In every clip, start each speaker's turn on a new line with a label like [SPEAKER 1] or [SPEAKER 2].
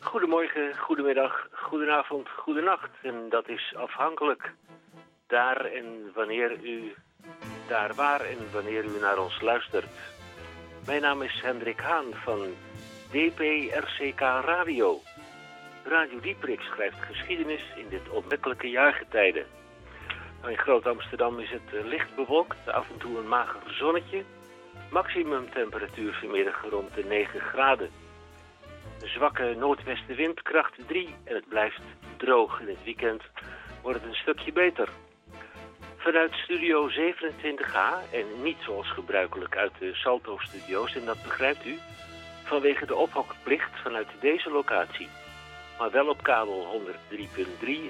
[SPEAKER 1] Goedemorgen, goedemiddag, goedenavond, goedenacht. En dat is afhankelijk daar en wanneer u, daar waar en wanneer u naar ons luistert. Mijn naam is Hendrik Haan van DPRCK Radio. Radio Dieprik schrijft geschiedenis in dit onmetelijke jaargetijde. In Groot-Amsterdam is het eh, licht bewolkt, af en toe een mager zonnetje. Maximum temperatuur vanmiddag rond de 9 graden. Een zwakke noordwestenwind, kracht 3 en het blijft droog. In het weekend wordt het een stukje beter. Vanuit studio 27H en niet zoals gebruikelijk uit de Salto-studio's, en dat begrijpt u, vanwege de ophokplicht vanuit deze locatie. Maar wel op kabel 103.3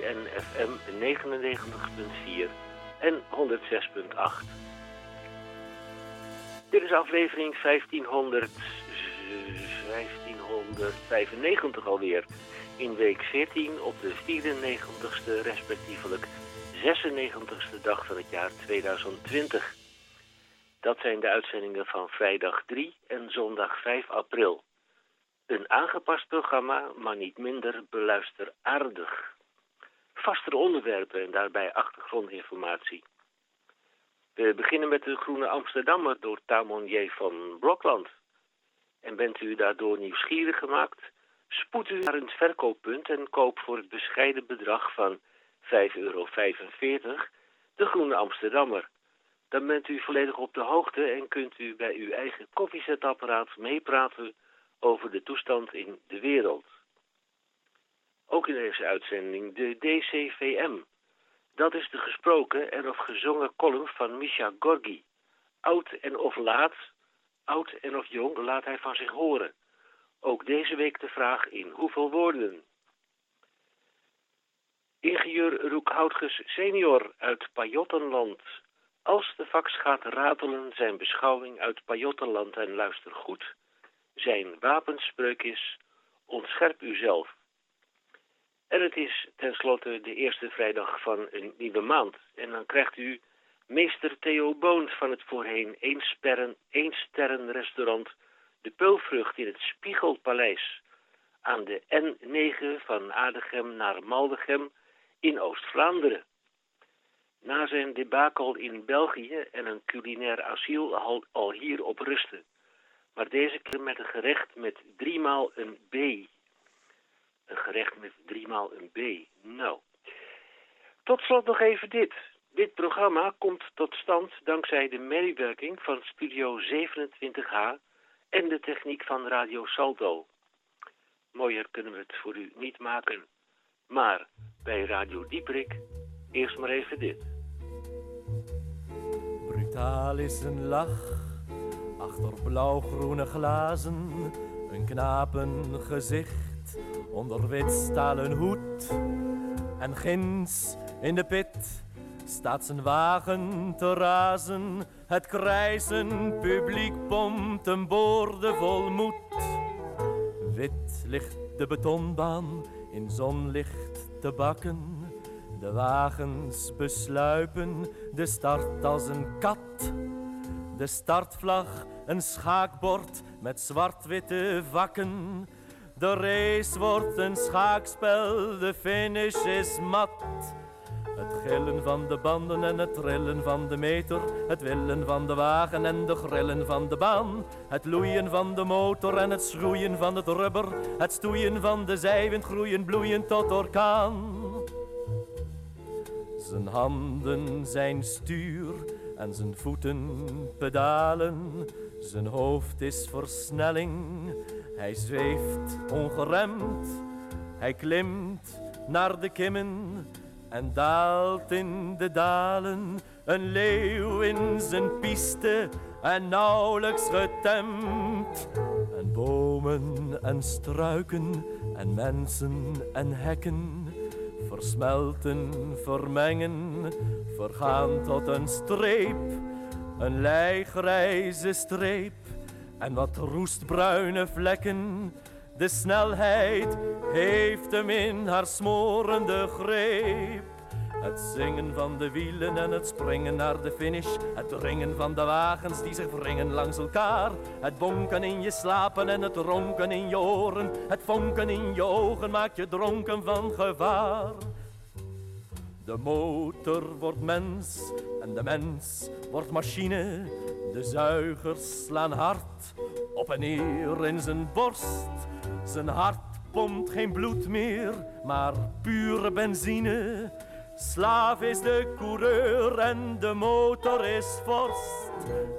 [SPEAKER 1] en FM 99.4 en 106.8. Dit is aflevering 1500, 1595 alweer. In week 14 op de 94ste respectievelijk 96ste dag van het jaar 2020. Dat zijn de uitzendingen van vrijdag 3 en zondag 5 april. Een aangepast programma, maar niet minder beluisteraardig. Vastere onderwerpen en daarbij achtergrondinformatie. We beginnen met de Groene Amsterdammer door Tamon J. van Blokland. En bent u daardoor nieuwsgierig gemaakt? Spoed u naar een verkooppunt en koop voor het bescheiden bedrag van 5,45 euro de Groene Amsterdammer. Dan bent u volledig op de hoogte en kunt u bij uw eigen koffiezetapparaat meepraten over de toestand in de wereld. Ook in deze uitzending de DCVM. Dat is de gesproken en of gezongen column van Misha Gorgi. Oud en of laat, oud en of jong, laat hij van zich horen. Ook deze week de vraag in hoeveel woorden? Ingenieur Roekhoutges senior uit Pajottenland. Als de fax gaat ratelen zijn beschouwing uit Pajottenland en luister goed. Zijn wapenspreuk is, ontscherp uzelf. En het is tenslotte de eerste vrijdag van een nieuwe maand. En dan krijgt u meester Theo Boont van het voorheen één sterren restaurant De Peulvrucht in het Spiegelpaleis. Aan de N9 van Adegem naar Maldegem in Oost-Vlaanderen. Na zijn debakel in België en een culinair asiel al, hier op rusten. Maar deze keer met een gerecht met driemaal een B. Een gerecht met driemaal een B. Nou. Tot slot nog even dit. Dit programma komt tot stand dankzij de medewerking van Studio 27H en de techniek van Radio Salto. Mooier kunnen we het voor u niet maken. Maar bij Radio Dieprik eerst maar even dit.
[SPEAKER 2] Brutaal is een lach, achter blauw-groene glazen, een knapen gezicht onder wit stalen hoed. En ginds in de pit staat zijn wagen te razen, het krijzen publiek pompt een boorde vol moed. Wit ligt de betonbaan in zonlicht te bakken. De wagens besluipen de start als een kat. De startvlag een schaakbord met zwart-witte vakken. De race wordt een schaakspel, de finish is mat. Het gillen van de banden en het trillen van de meter. Het willen van de wagen en de grillen van de baan. Het loeien van de motor en het schroeien van het rubber. Het stoeien van de zijwind groeien bloeien tot orkaan. Zijn handen zijn stuur en zijn voeten pedalen. Zijn hoofd is versnelling. Hij zweeft ongeremd. Hij klimt naar de kimmen en daalt in de dalen een leeuw in zijn piste en nauwelijks getemd. En bomen en struiken en mensen en hekken versmelten, vermengen, vergaan tot een streep, een lijgrijze streep en wat roestbruine vlekken De snelheid heeft hem in haar smorende greep. Het zingen van de wielen en het springen naar de finish. Het dringen van de wagens die zich wringen langs elkaar. Het bonken in je slapen en het ronken in je oren. Het vonken in je ogen maakt je dronken van gevaar. De motor wordt mens en de mens wordt machine. De zuigers slaan hard op en neer in zijn borst. Zijn hart pompt geen bloed meer, maar pure benzine. Slaaf is de coureur en de motor is vorst.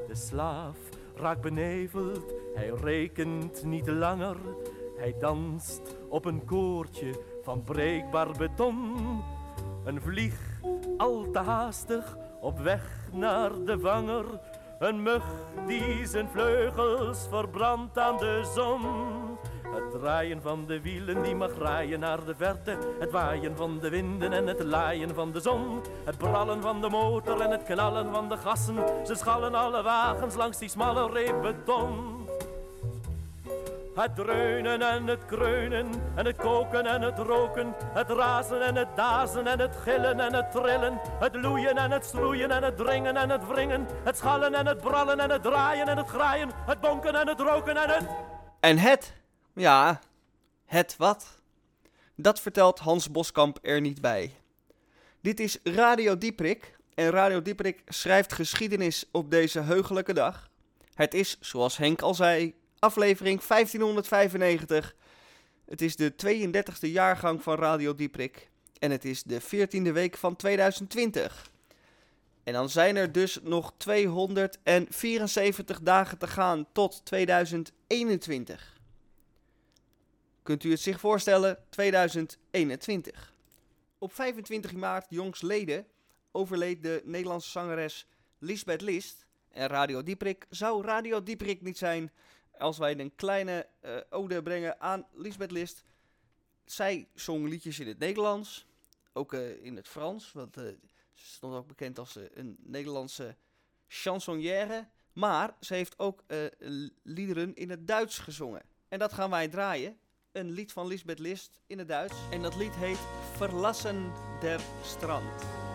[SPEAKER 2] De slaaf raakt beneveld, hij rekent niet langer. Hij danst op een koortje van breekbaar beton. Een vlieg al te haastig op weg naar de vanger. Een mug die zijn vleugels verbrandt aan de zon. Het draaien van de wielen die mag graaien naar de verte. Het waaien van de winden en het laaien van de zon. Het brallen van de motor en het knallen van de gassen. Ze schallen alle wagens langs die smalle reep beton. Het dreunen en het kreunen en het koken en het roken. Het razen en het dazen en het gillen en het trillen. Het loeien en het stroeien en het dringen en het wringen. Het schallen en het brallen en het draaien en het graaien. Het bonken en het roken en het...
[SPEAKER 3] En het, ja, het wat? Dat vertelt Hans Boskamp er niet bij. Dit is Radio Dieprik en Radio Dieprik schrijft geschiedenis op deze heugelijke dag. Het is, zoals Henk al zei, aflevering 1595. Het is de 32e jaargang van Radio Dieprik en het is de 14e week van 2020. En dan zijn er dus nog 274 dagen te gaan tot 2021. Kunt u het zich voorstellen? 2021. Op 25 maart jongsleden overleed de Nederlandse zangeres Lisbeth List. En Radio Dieprik zou Radio Dieprik niet zijn als wij een kleine uh, ode brengen aan Lisbeth List. Zij zong liedjes in het Nederlands, ook uh, in het Frans, want uh, ze stond ook bekend als een Nederlandse chansonnière. Maar ze heeft ook liederen in het Duits gezongen. En dat gaan wij draaien. Een lied van Lisbeth List in het Duits. En dat lied heet Verlassen der Strand.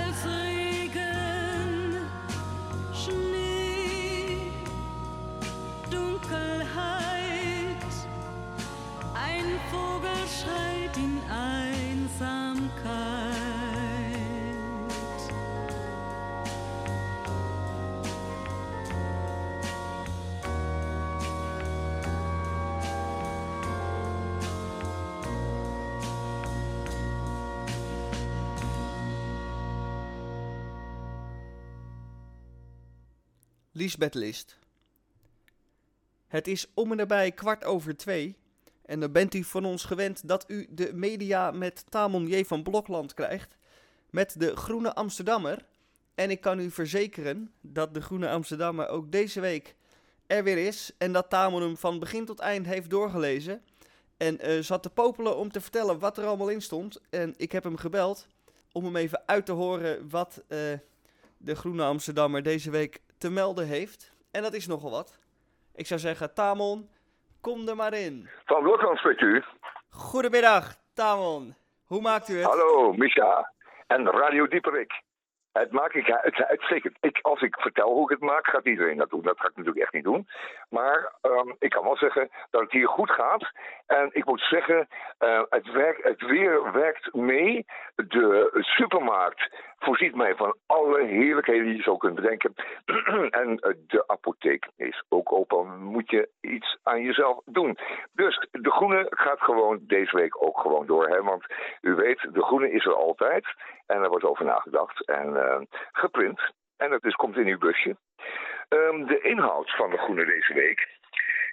[SPEAKER 4] als
[SPEAKER 5] List. Het is om en nabij kwart over twee. En dan bent u van ons gewend dat u de media met Tamon J. van Blokland krijgt. Met de Groene Amsterdammer. En ik kan u verzekeren dat de Groene Amsterdammer ook deze week er weer is. En dat Tamon hem van begin tot eind heeft doorgelezen. En eh, zat te popelen om te vertellen wat er allemaal in stond. En ik heb hem gebeld om hem even uit te horen wat eh, de Groene Amsterdammer deze week te melden heeft. En dat is nogal wat. Ik zou zeggen, Tamon, kom er maar in.
[SPEAKER 6] Van Blokland spreekt u.
[SPEAKER 5] Goedemiddag, Tamon. Hoe maakt u het?
[SPEAKER 6] Hallo, Misha. En Radio Dieperik. Het maak ik het, uitstekend. Ik, als ik vertel hoe ik het maak, gaat iedereen dat doen. Dat ga ik natuurlijk echt niet doen. Maar ehm, ik kan wel zeggen dat het hier goed gaat. En ik moet zeggen, eh, het, werk, het weer werkt mee. De supermarkt voorziet mij van alle heerlijkheden die je zo kunt bedenken. en eh, de apotheek is ook open. Moet je iets aan jezelf doen. Dus de groene gaat gewoon deze week ook gewoon door. Hè? Want u weet, de groene is er altijd. En er wordt over nagedacht en uh, geprint. En dat is, komt in uw busje. Um, de inhoud van de groene deze week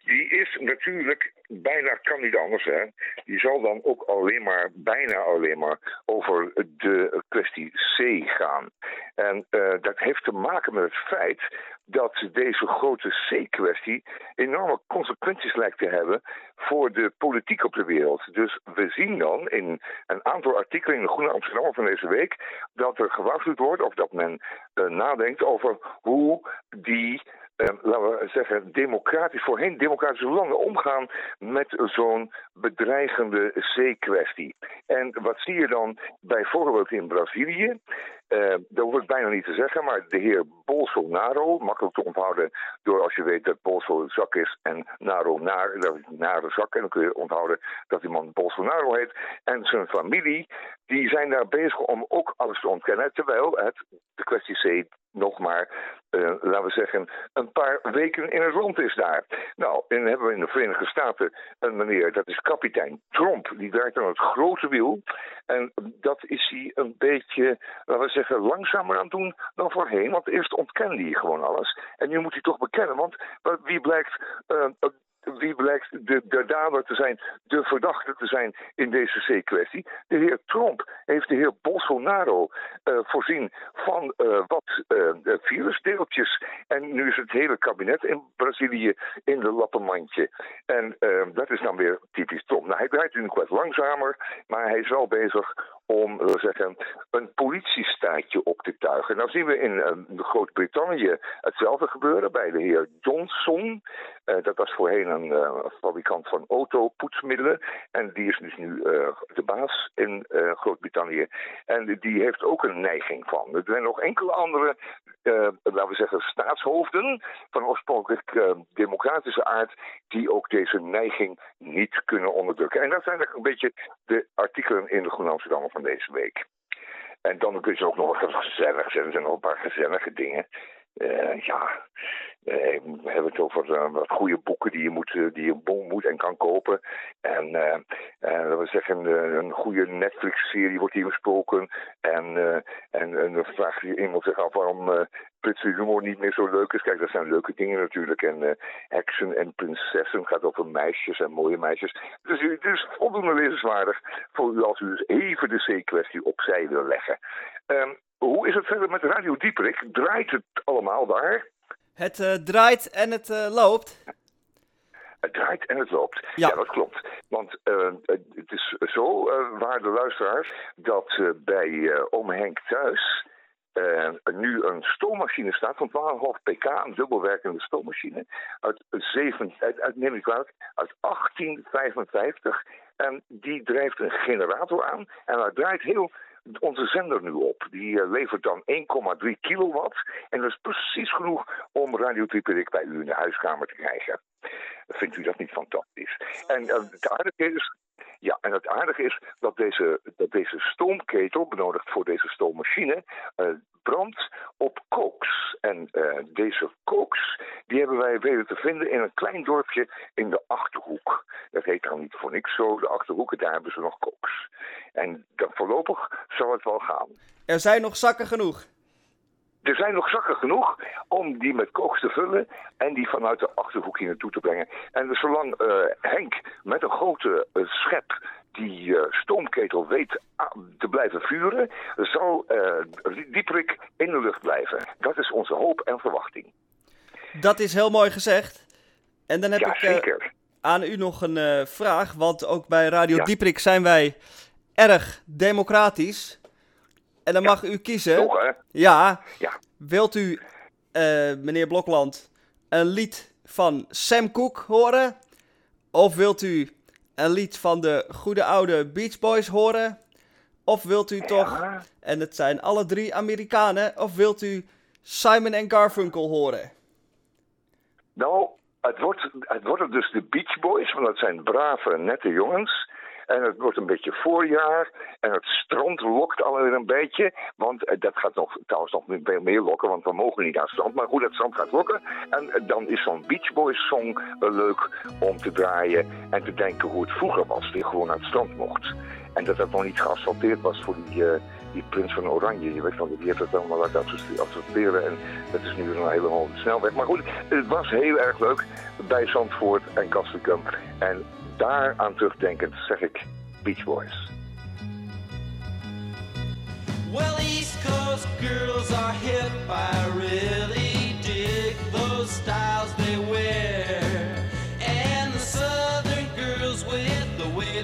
[SPEAKER 6] die is natuurlijk bijna kan niet anders. Hè. Die zal dan ook alleen maar, bijna alleen maar, over de kwestie C gaan. En uh, dat heeft te maken met het feit dat deze grote C-kwestie enorme consequenties lijkt te hebben voor de politiek op de wereld. Dus we zien dan in een aantal artikelen in de Groene Amsterdam van deze week dat er gewaarschuwd wordt of dat men uh, nadenkt over hoe die laten we zeggen, democratisch, voorheen democratische landen omgaan met zo'n bedreigende zeekwestie. En wat zie je dan bijvoorbeeld in Brazilië? Uh, dat hoef ik bijna niet te zeggen, maar de heer Bolsonaro, makkelijk te onthouden door als je weet dat Bolsonaro zak is en Naro naar, nare zak, en dan kun je onthouden dat die man Bolsonaro heet. En zijn familie, die zijn daar bezig om ook alles te ontkennen, terwijl het, de kwestie C nog maar, uh, laten we zeggen, een paar weken in het rond is daar. Nou, en dan hebben we in de Verenigde Staten een meneer, dat is kapitein Trump, die werkt aan het grote wiel. En dat is hij een beetje, laten we zeggen, langzamer aan het doen dan voorheen. Want eerst ontkende hij gewoon alles. En nu moet hij toch bekennen, want wie blijkt uh, wie blijkt de, de dader te zijn, de verdachte te zijn in deze C-kwestie. De heer Trump heeft de heer Bolsonaro uh, voorzien van uh, wat uh, virusdeeltjes. En nu is het hele kabinet in Brazilië in de lappenmandje. En dat is dan weer typisch Trump. Nou, hij draait natuurlijk wat langzamer, maar hij is wel bezig om zeggen, een politiestaatje op te tuigen. Nou zien we in uh, Groot-Brittannië hetzelfde gebeuren bij de heer Johnson. Uh, dat was voorheen een uh, fabrikant van autopoetsmiddelen. En die is dus nu de baas in Groot-Brittannië. En die heeft ook een neiging van. Er zijn nog enkele andere, laten we zeggen, staatshoofden van oorspronkelijk democratische aard. die ook deze neiging niet kunnen onderdrukken. En dat zijn eigenlijk een beetje de artikelen in de Groene Amsterdammer van deze week. En dan kun je ook nog wat gezellig zijn. Er zijn nog een paar gezellige dingen. Uh, ja, uh, we hebben het over uh, wat goede boeken die je, moet, die je moet en kan kopen. En we zeggen, een goede Netflix-serie wordt hier besproken. En, en, en dan vraagt iemand zich af waarom Britse humor niet meer zo leuk is. Kijk, dat zijn leuke dingen natuurlijk. En heksen en prinsessen gaat over meisjes en mooie meisjes. Dus het is voldoende lezenswaardig voor u als u dus even de C-kwestie opzij wil leggen. Um, hoe is het verder met Radio Dieperik? Draait het allemaal daar?
[SPEAKER 5] Het uh, draait en het uh, loopt.
[SPEAKER 6] Het draait en het loopt. Ja, ja dat klopt. Want uh, het is zo, waarde luisteraars, dat bij Oom Henk thuis nu een stoommachine staat van 12,5 pk, een dubbelwerkende stoommachine, uit, 7, uit, uit, neem ik kwalijk, uit 1855. En die drijft een generator aan en hij draait heel onze zender nu op. Die eh, levert dan 1,3 kilowatt. En dat is precies genoeg om Radio bij u in de huiskamer te krijgen. Vindt u dat niet fantastisch? En eh, het aardige is, ja, en het aardige is dat deze, dat deze stoomketel, benodigd voor deze stoommachine, eh, brandt op kooks. En eh, deze kooks, die hebben wij weten te vinden in een klein dorpje in de Achterhoek. Dat heet dan niet voor niks zo, de Achterhoek, en daar hebben ze nog kooks. En dan voorlopig zal het wel gaan.
[SPEAKER 5] Er zijn nog zakken genoeg.
[SPEAKER 6] Er zijn nog zakken genoeg om die met kooks te vullen en die vanuit de achterhoek hier naartoe te brengen. En dus zolang eh, Henk met een grote eh, schep die eh, stoomketel weet a- te blijven vuren, zal eh Dieprik in de lucht blijven. Dat is onze hoop en verwachting.
[SPEAKER 5] Dat is heel mooi gezegd. En dan heb
[SPEAKER 6] Ja,
[SPEAKER 5] ik
[SPEAKER 6] zeker.
[SPEAKER 5] aan u nog een vraag, want ook bij Radio
[SPEAKER 6] Ja.
[SPEAKER 5] Dieprik zijn wij erg democratisch. En dan mag u kiezen.
[SPEAKER 6] Toch, hè?
[SPEAKER 5] Ja.
[SPEAKER 6] Ja.
[SPEAKER 5] Wilt u, eh, meneer Blokland, een lied van Sam Cooke horen? Of wilt u een lied van de goede oude Beach Boys horen? Of wilt u toch,
[SPEAKER 6] Ja.
[SPEAKER 5] en het zijn alle drie Amerikanen, of wilt u Simon en Garfunkel horen?
[SPEAKER 6] Nou, het wordt, het worden dus de Beach Boys, want dat zijn brave, nette jongens. En het wordt een beetje voorjaar. En het strand lokt alweer een beetje. Want eh, dat gaat nog, trouwens nog veel meer lokken, want we mogen niet aan het strand. Maar goed, het strand gaat lokken. En eh, dan is zo'n Beach Boys song eh, leuk om te draaien. En te denken hoe het vroeger was, die gewoon aan het strand mocht. En dat dat nog niet geasfalteerd was voor die, die prins van Oranje. Je weet van, die heeft het allemaal laten asfalte- asfalteren. En dat is nu een hele snelweg. Maar goed, het was heel erg leuk bij Zandvoort en Kastrikum. En daaraan terugdenkend zeg ik Beach Boys.
[SPEAKER 7] Well, East Coast girls are hip. I really dig those styles they wear. And the Southern girls with the way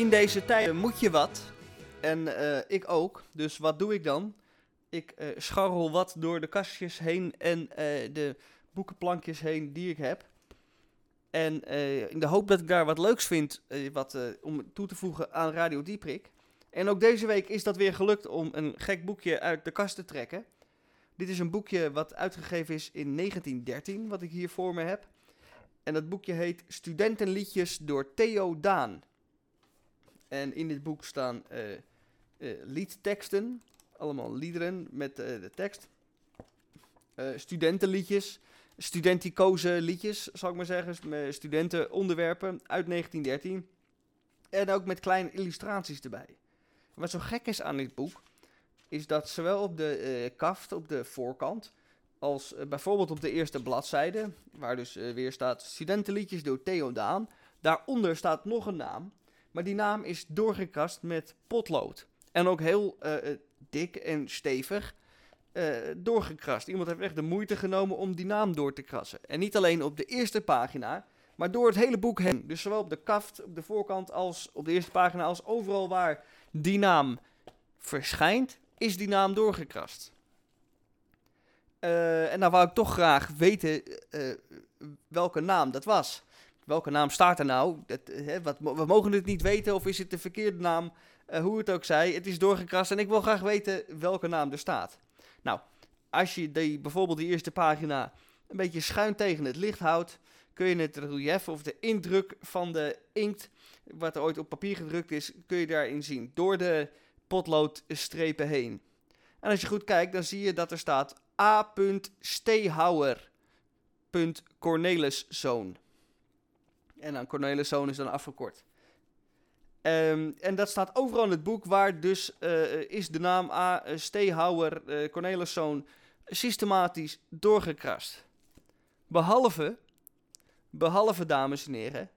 [SPEAKER 7] In
[SPEAKER 5] deze tijden moet je wat. En eh, ik ook. Dus wat doe ik dan? Ik eh, scharrel wat door de kastjes heen en eh, de boekenplankjes heen die ik heb. En in de hoop dat ik daar wat leuks vind wat, om toe te voegen aan Radio Dieprik. En ook deze week is dat weer gelukt om een gek boekje uit de kast te trekken. Dit is een boekje wat uitgegeven is in 1913, wat ik hier voor me heb. En dat boekje heet Studentenliedjes door Theo Daan. En in dit boek staan eh, eh, liedteksten, allemaal liederen met eh, de tekst. Studentenliedjes, studenticoze liedjes, zal ik maar zeggen, studentenonderwerpen uit 1913. En ook met kleine illustraties erbij. Wat zo gek is aan dit boek, is dat zowel op de kaft, op de voorkant, als bijvoorbeeld op de eerste bladzijde, waar dus weer staat Studentenliedjes door Theo Daan. Daaronder staat nog een naam, maar die naam is doorgekrast met potlood. En ook heel eh, eh, dik en stevig eh, doorgekrast. Iemand heeft echt de moeite genomen om die naam door te krassen. En niet alleen op de eerste pagina, maar door het hele boek heen. Dus zowel op de kaft, op de voorkant, als op de eerste pagina, als overal waar die naam verschijnt, is die naam doorgekrast. En nou wou ik toch graag weten welke naam dat was. Welke naam staat er nou? Dat, eh, hè, wat, we mogen het niet weten of is het de verkeerde naam. Eh, hoe het ook zij, het is doorgekrast en ik wil graag weten welke naam er staat. Nou, als je die, bijvoorbeeld die eerste pagina een beetje schuin tegen het licht houdt, kun je het relief of de indruk van de inkt, wat er ooit op papier gedrukt is, kun je daarin zien. Door de potloodstrepen heen. En als je goed kijkt, dan zie je dat er staat A. Steehouwer. Corneliszoon. En dan Corneliszoon is dan afgekort. Ehm, en dat staat overal in het boek, waar dus eh, is de naam A. Steehouwer eh Corneliszoon systematisch doorgekrast. Behalve, behalve dames en heren,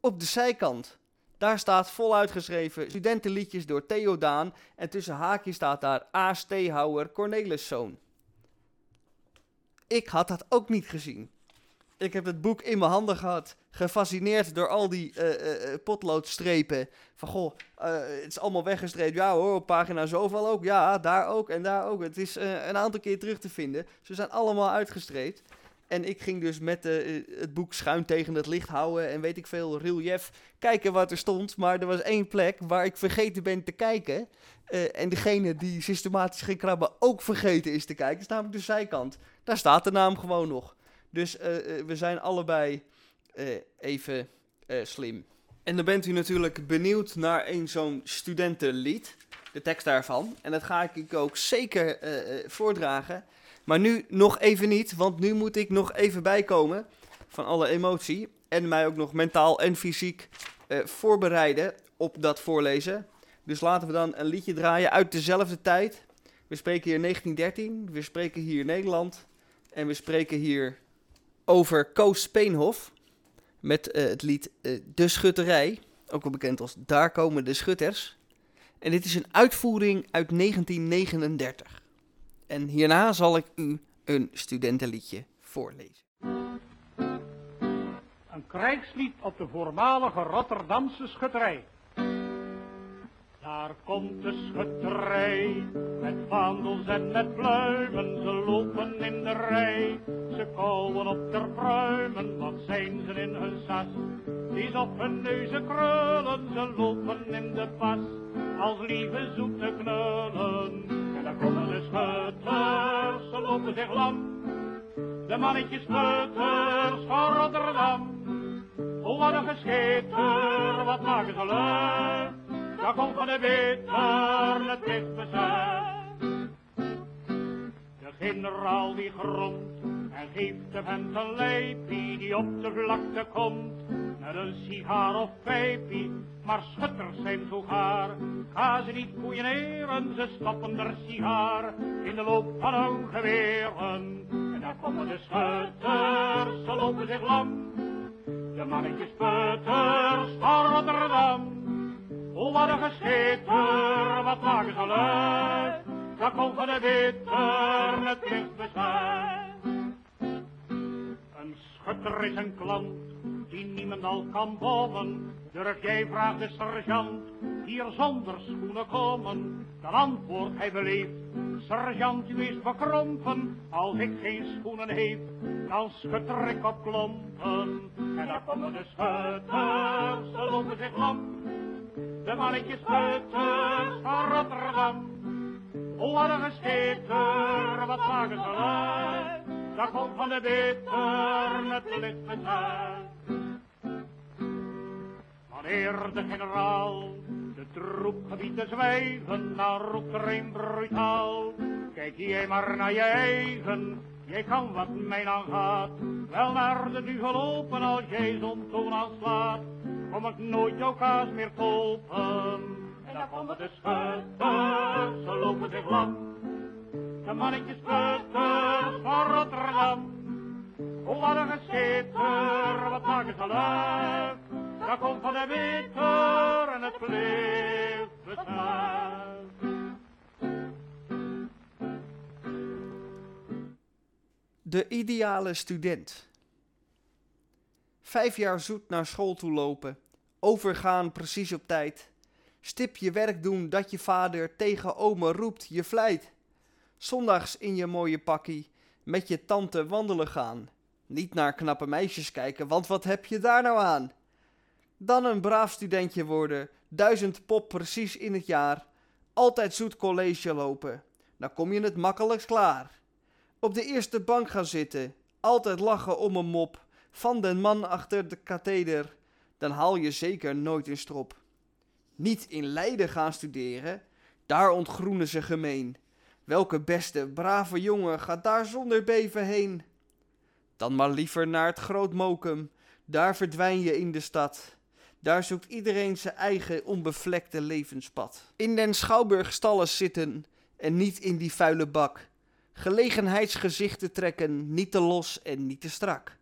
[SPEAKER 5] op de zijkant. Daar staat voluit geschreven studentenliedjes door Theo Daan. En tussen haakjes staat daar A. Steehouwer Corneliszoon. Ik had dat ook niet gezien. Ik heb het boek in mijn handen gehad. Gefascineerd door al die eh, eh, eh, potloodstrepen. Van goh, het is allemaal weggestreept. Ja hoor, op pagina zoveel ook. Ja, daar ook en daar ook. Het is een aantal keer terug te vinden. Ze zijn allemaal uitgestreept. En ik ging dus met het boek schuin tegen het licht houden. En weet ik veel, relief. Kijken wat er stond. Maar er was één plek waar ik vergeten ben te kijken. En degene die systematisch ging krabben ook vergeten is te kijken. is namelijk de zijkant. Daar staat de naam gewoon nog. Dus eh, eh, we zijn allebei eh, even slim. En dan bent u natuurlijk benieuwd naar een zo'n studentenlied. De tekst daarvan. En dat ga ik ook zeker voordragen. Maar nu nog even niet, want nu moet ik nog even bijkomen van alle emotie. En mij ook nog mentaal en fysiek voorbereiden op dat voorlezen. Dus laten we dan een liedje draaien uit dezelfde tijd. We spreken hier 1913, we spreken hier Nederland. En we spreken hier over Koos Speenhof. Met eh, het lied eh, De Schutterij. Ook wel bekend als Daar komen de Schutters. En dit is een uitvoering uit 1939. En hierna zal ik u een studentenliedje voorlezen.
[SPEAKER 8] Een krijgslied op de voormalige Rotterdamse schutterij. Daar komt de schutterij, met vaandels en met pluimen, ze lopen in de rij. Ze kauwen op ter pruimen, wat zijn ze in hun sas? Die op hun neuzen krullen, ze lopen in de pas, als lieve zoete knullen. En dan komen de schutters, ze lopen zich lam, de mannetjes schutters van Rotterdam. Oh, wat een gescheter, wat maken ze leuk. Daar komt van de beter het. De generaal die gromt en geeft de vent een lijpie die op de vlakte komt. Met een sigaar of pijpie, maar schutters zijn zo gaar. Ga ze niet koeieneren, ze stappen er sigaar in de loop van hun geweren. En daar komen de schutters, ze lopen zich lam. De mannetjes putters van Rotterdam. Oh, wat een gescheter, wat maken ze leuk. Daar komt van de bitter het licht bezet. Een schutter is een klant die niemand al kan bommen. Durf jij, vraagt de sergeant, hier zonder schoenen komen? Dan antwoordt hij beleefd, sergeant, u is bekrompen. Als ik geen schoenen heb, dan schutter ik op klompen. En daar komen de schutters, ze lopen zich lam. De mannetjes schutters van Rotterdam. Oh, wat een gescheter, wat maken ze leuk. Daar komt van de bitter het licht bezet. Wanneer de generaal de troep gebiedt te zwijgen, dan roept er een brutaal. Kijk jij maar naar je eigen, jij kan wat mij dan gaat. Wel naar de nu gelopen als jij zo'n toon aanslaat. Kom ik nooit jouw kaas meer kopen. En dan komen de schutters, ze lopen zich lam. De mannetjes kleuters van Rotterdam. Oh, wat een geschitter, wat maken ze leuk. Dat komt van de winter en het blijft besluit.
[SPEAKER 5] De ideale student. Vijf jaar zoet naar school toe lopen. Overgaan precies op tijd. Stip je werk doen dat je vader tegen ome roept je vlijt. Zondags in je mooie pakkie met je tante wandelen gaan. Niet naar knappe meisjes kijken, want wat heb je daar nou aan? Dan een braaf studentje worden, duizend pop precies in het jaar. Altijd zoet college lopen, dan kom je het makkelijkst klaar. Op de eerste bank gaan zitten, altijd lachen om een mop van den man achter de katheder, dan haal je zeker nooit een strop. Niet in Leiden gaan studeren, daar ontgroenen ze gemeen. Welke beste, brave jongen gaat daar zonder beven heen? Dan maar liever naar het Groot Mokum, daar verdwijn je in de stad. Daar zoekt iedereen zijn eigen onbevlekte levenspad. In den schouwburgstallen zitten en niet in die vuile bak. Gelegenheidsgezichten trekken, niet te los en niet te strak.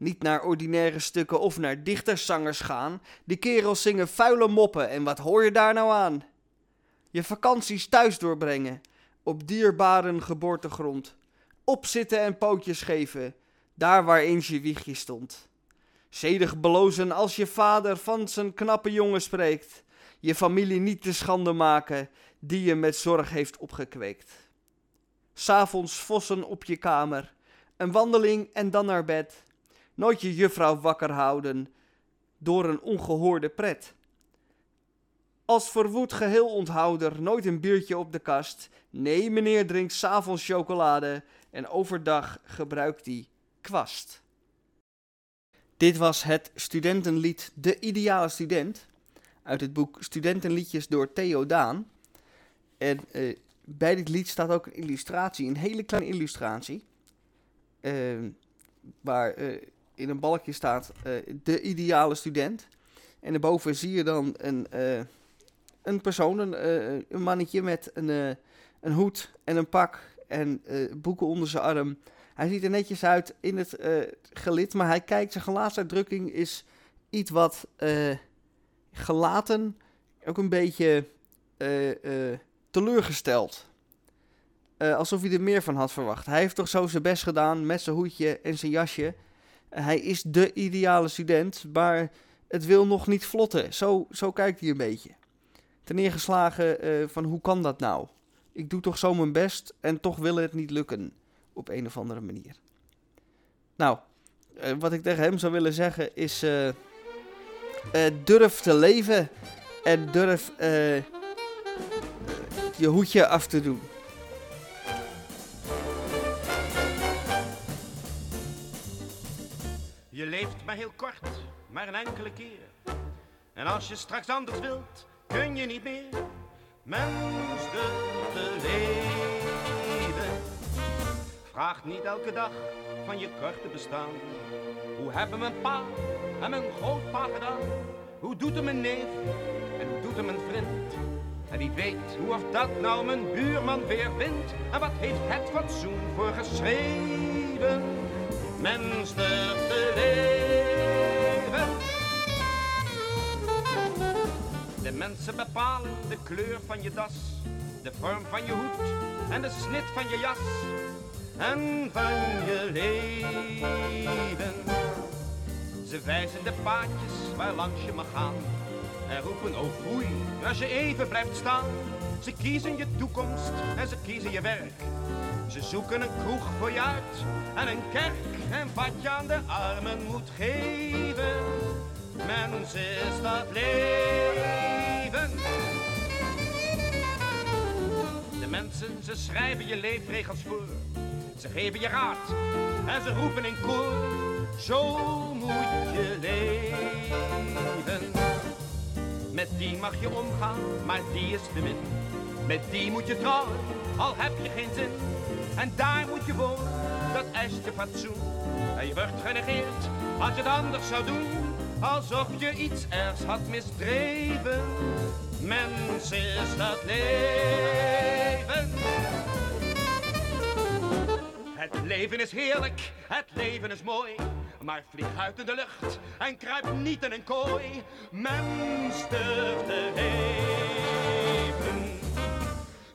[SPEAKER 5] Niet naar ordinaire stukken of naar dichterszangers gaan. Die kerels zingen vuile moppen en wat hoor je daar nou aan? Je vakanties thuis doorbrengen, op dierbaren geboortegrond. Opzitten en pootjes geven, daar waar eens je wiegje stond. Zedig belozen als je vader van zijn knappe jongen spreekt. Je familie niet te schande maken, die je met zorg heeft opgekweekt. S'avonds vossen op je kamer, een wandeling en dan naar bed. Nooit je juffrouw wakker houden, door een ongehoorde pret. Als verwoed geheel onthouder, nooit een biertje op de kast. Nee, meneer drinkt s'avonds chocolade en overdag gebruikt die kwast. Dit was het studentenlied De Ideale Student uit het boek Studentenliedjes door Theo Daan. En eh, bij dit lied staat ook een illustratie, een hele kleine illustratie. eh, waar eh, in een balkje staat eh, De Ideale Student. En daarboven zie je dan een, eh, een persoon, een, eh, een mannetje met een, een hoed en een pak en boeken onder zijn arm. Hij ziet er netjes uit in het gelid, maar hij kijkt, zijn gelaatsuitdrukking is iets wat gelaten, ook een beetje teleurgesteld. Alsof hij er meer van had verwacht. Hij heeft toch zo zijn best gedaan met zijn hoedje en zijn jasje. Hij is de ideale student, maar het wil nog niet vlotten. Zo, zo kijkt hij een beetje. Ten neergeslagen eh, van hoe kan dat nou? Ik doe toch zo mijn best en toch wil het niet lukken op een of andere manier. Nou, eh, wat ik tegen hem zou willen zeggen is: eh, durf te leven en durf je hoedje af te doen.
[SPEAKER 9] Leeft maar heel kort, maar een enkele keer. En als je straks anders wilt, kun je niet meer. Mens durft te leven. Vraag niet elke dag van je korte bestaan. Hoe hebben mijn pa en mijn grootpa gedaan? Hoe doet hem een neef en hoe doet hem een vriend? En wie weet hoe of dat nou mijn buurman weer wint? En wat heeft het fatsoen voor geschreven? Mens durft te leven. De mensen bepalen de kleur van je das, de vorm van je hoed en de snit van je jas en van je leven. Ze wijzen de paadjes waar langs je mag gaan en roepen oh groei als je even blijft staan. Ze kiezen je toekomst en ze kiezen je werk. Ze zoeken een kroeg voor je uit en een kerk en wat je aan de armen moet geven. Mens is dat leven. De mensen, ze schrijven je leefregels voor. Ze geven je raad en ze roepen in koor. Zo moet je leven. Met die mag je omgaan, maar die is te min. Met die moet je trouwen, al heb je geen zin. En daar moet je wonen, dat eist je fatsoen. En je wordt genegeerd als je het anders zou doen. Alsof je iets ergs had misdreven. Mens is dat leven. Het leven is heerlijk, het leven is mooi. Maar vlieg uit in de lucht en kruip niet in een kooi. Mens durft te leven.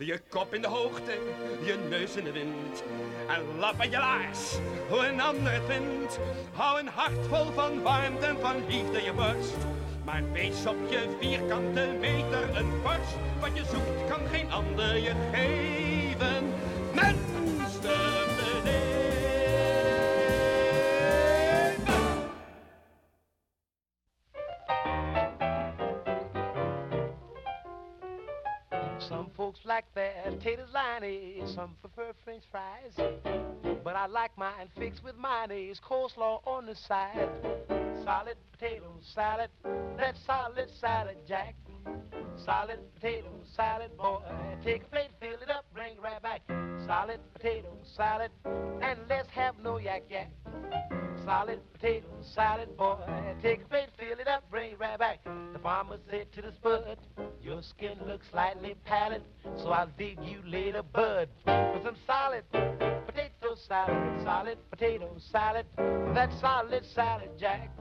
[SPEAKER 9] Je kop in de hoogte, je neus in de wind. En lap aan je laars, hoe een ander het vindt. Hou een hart vol van warmte en van liefde je borst. Maar wees op je vierkante meter een borst. Wat je zoekt kan geen ander je geven.
[SPEAKER 10] Like their taters liney, some prefer french fries. But I like mine fixed with mayonnaise, coleslaw on the side. Solid potato salad, that solid salad jack. Solid potato salad, boy. Take a plate, fill it up, bring it right back. Solid potato salad, and let's have no yak yak. Solid potato salad, boy. Take a plate, fill it up, bring it right back. The farmer said to the spud, Your skin looks slightly pallid, so I'll dig you later, bud. For some solid potato salad, solid potato salad, that solid salad, Jack.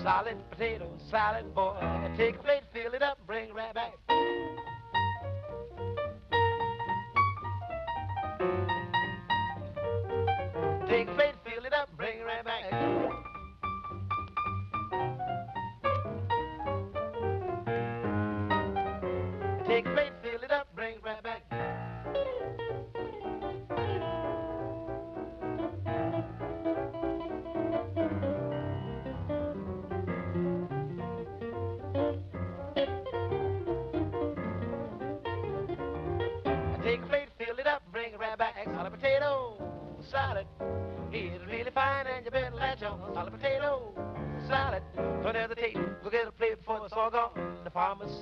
[SPEAKER 10] Solid potato salad, boy. Take a plate, fill it up, bring it right back. Take a plate, fill it up, bring it right back.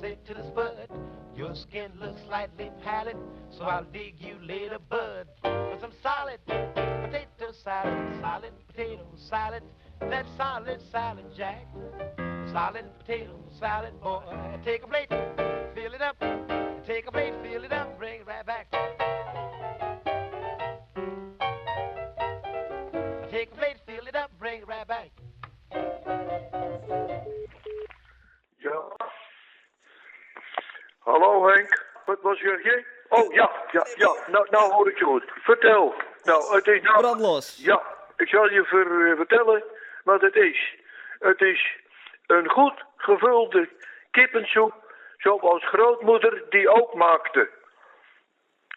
[SPEAKER 10] Said to the spud, Your skin looks slightly pallid, so I'll dig you later, bud. For some solid potato salad, solid potato salad, that solid salad, Jack. Solid potato salad, boy. Take a plate, fill it up. Take a plate, fill it up, bring it right back. Take a plate, fill it up, bring it right back.
[SPEAKER 11] Hallo Henk, wat was zeg je? Oh ja, ja, ja, nou, nou hoor ik je goed. Vertel. Nou, het is nou...
[SPEAKER 5] Brandlos.
[SPEAKER 11] Ja, ik zal je ver, eh, vertellen wat het is. Het is een goed gevulde kippensoep, zoals grootmoeder die ook maakte.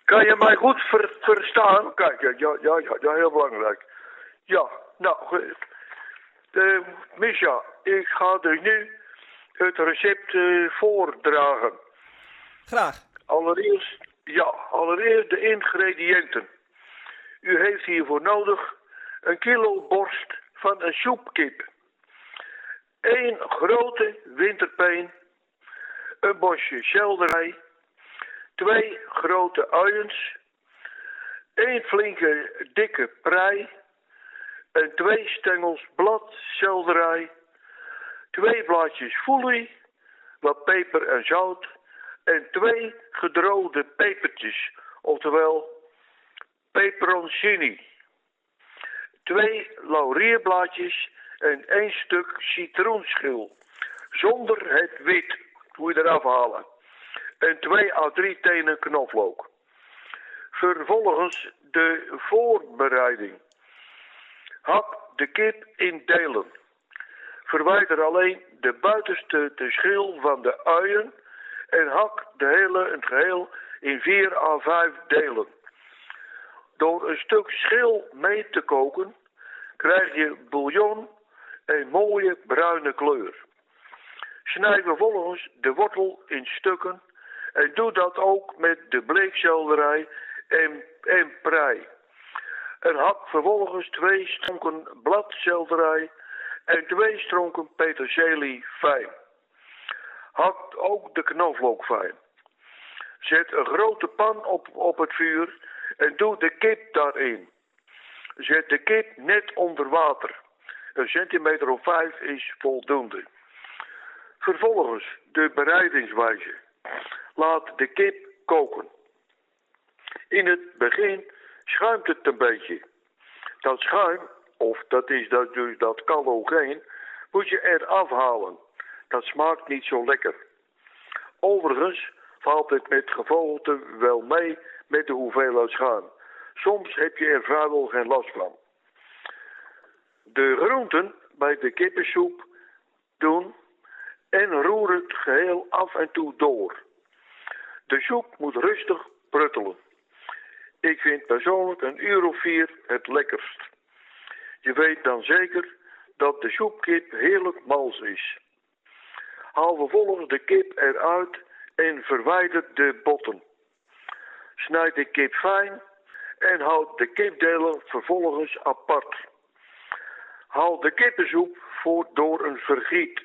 [SPEAKER 11] Kan je mij goed ver- verstaan? Kijk, ja, ja, ja, heel belangrijk. Ja, nou, eh, Misha, ik ga dus nu het recept eh, voordragen.
[SPEAKER 5] Graag.
[SPEAKER 11] Allereerst, ja, allereerst de ingrediënten. U heeft hiervoor nodig een kilo borst van een soepkip. één grote winterpeen, een bosje selderij, twee grote uiens, één flinke dikke prei, en twee stengels bladselderij, twee blaadjes foelie, wat peper en zout en twee gedroogde pepertjes, oftewel peperoncini. Twee laurierblaadjes en één stuk citroenschil, zonder het wit, moet je eraf halen. En twee à drie tenen knoflook. Vervolgens de voorbereiding. Hak de kip in delen. Verwijder alleen de buitenste de schil van de uien en hak de hele, het geheel in vier à vijf delen. Door een stuk schil mee te koken krijg je bouillon een mooie bruine kleur. Snijd vervolgens de wortel in stukken en doe dat ook met de bleekselderij en, en prei. En hak vervolgens twee stronken bladselderij en twee stronken peterselie fijn. Hak ook de knoflook fijn. Zet een grote pan op, op het vuur en doe de kip daarin. Zet de kip net onder water. Een centimeter of vijf is voldoende. Vervolgens de bereidingswijze. Laat de kip koken. In het begin schuimt het een beetje. Dat schuim, of dat is dat, dus dat calogeen, moet je eraf halen. Dat smaakt niet zo lekker. Overigens valt het met gevogelte wel mee met de hoeveelheid schuim. Soms heb je er vrijwel geen last van. De groenten bij de kippensoep doen en roer het geheel af en toe door. De soep moet rustig pruttelen. Ik vind persoonlijk een uur of vier het lekkerst. Je weet dan zeker dat de soepkip heerlijk mals is. Haal vervolgens de kip eruit en verwijder de botten. Snijd de kip fijn en houd de kipdelen vervolgens apart. Haal de kippensoep voor door een vergiet.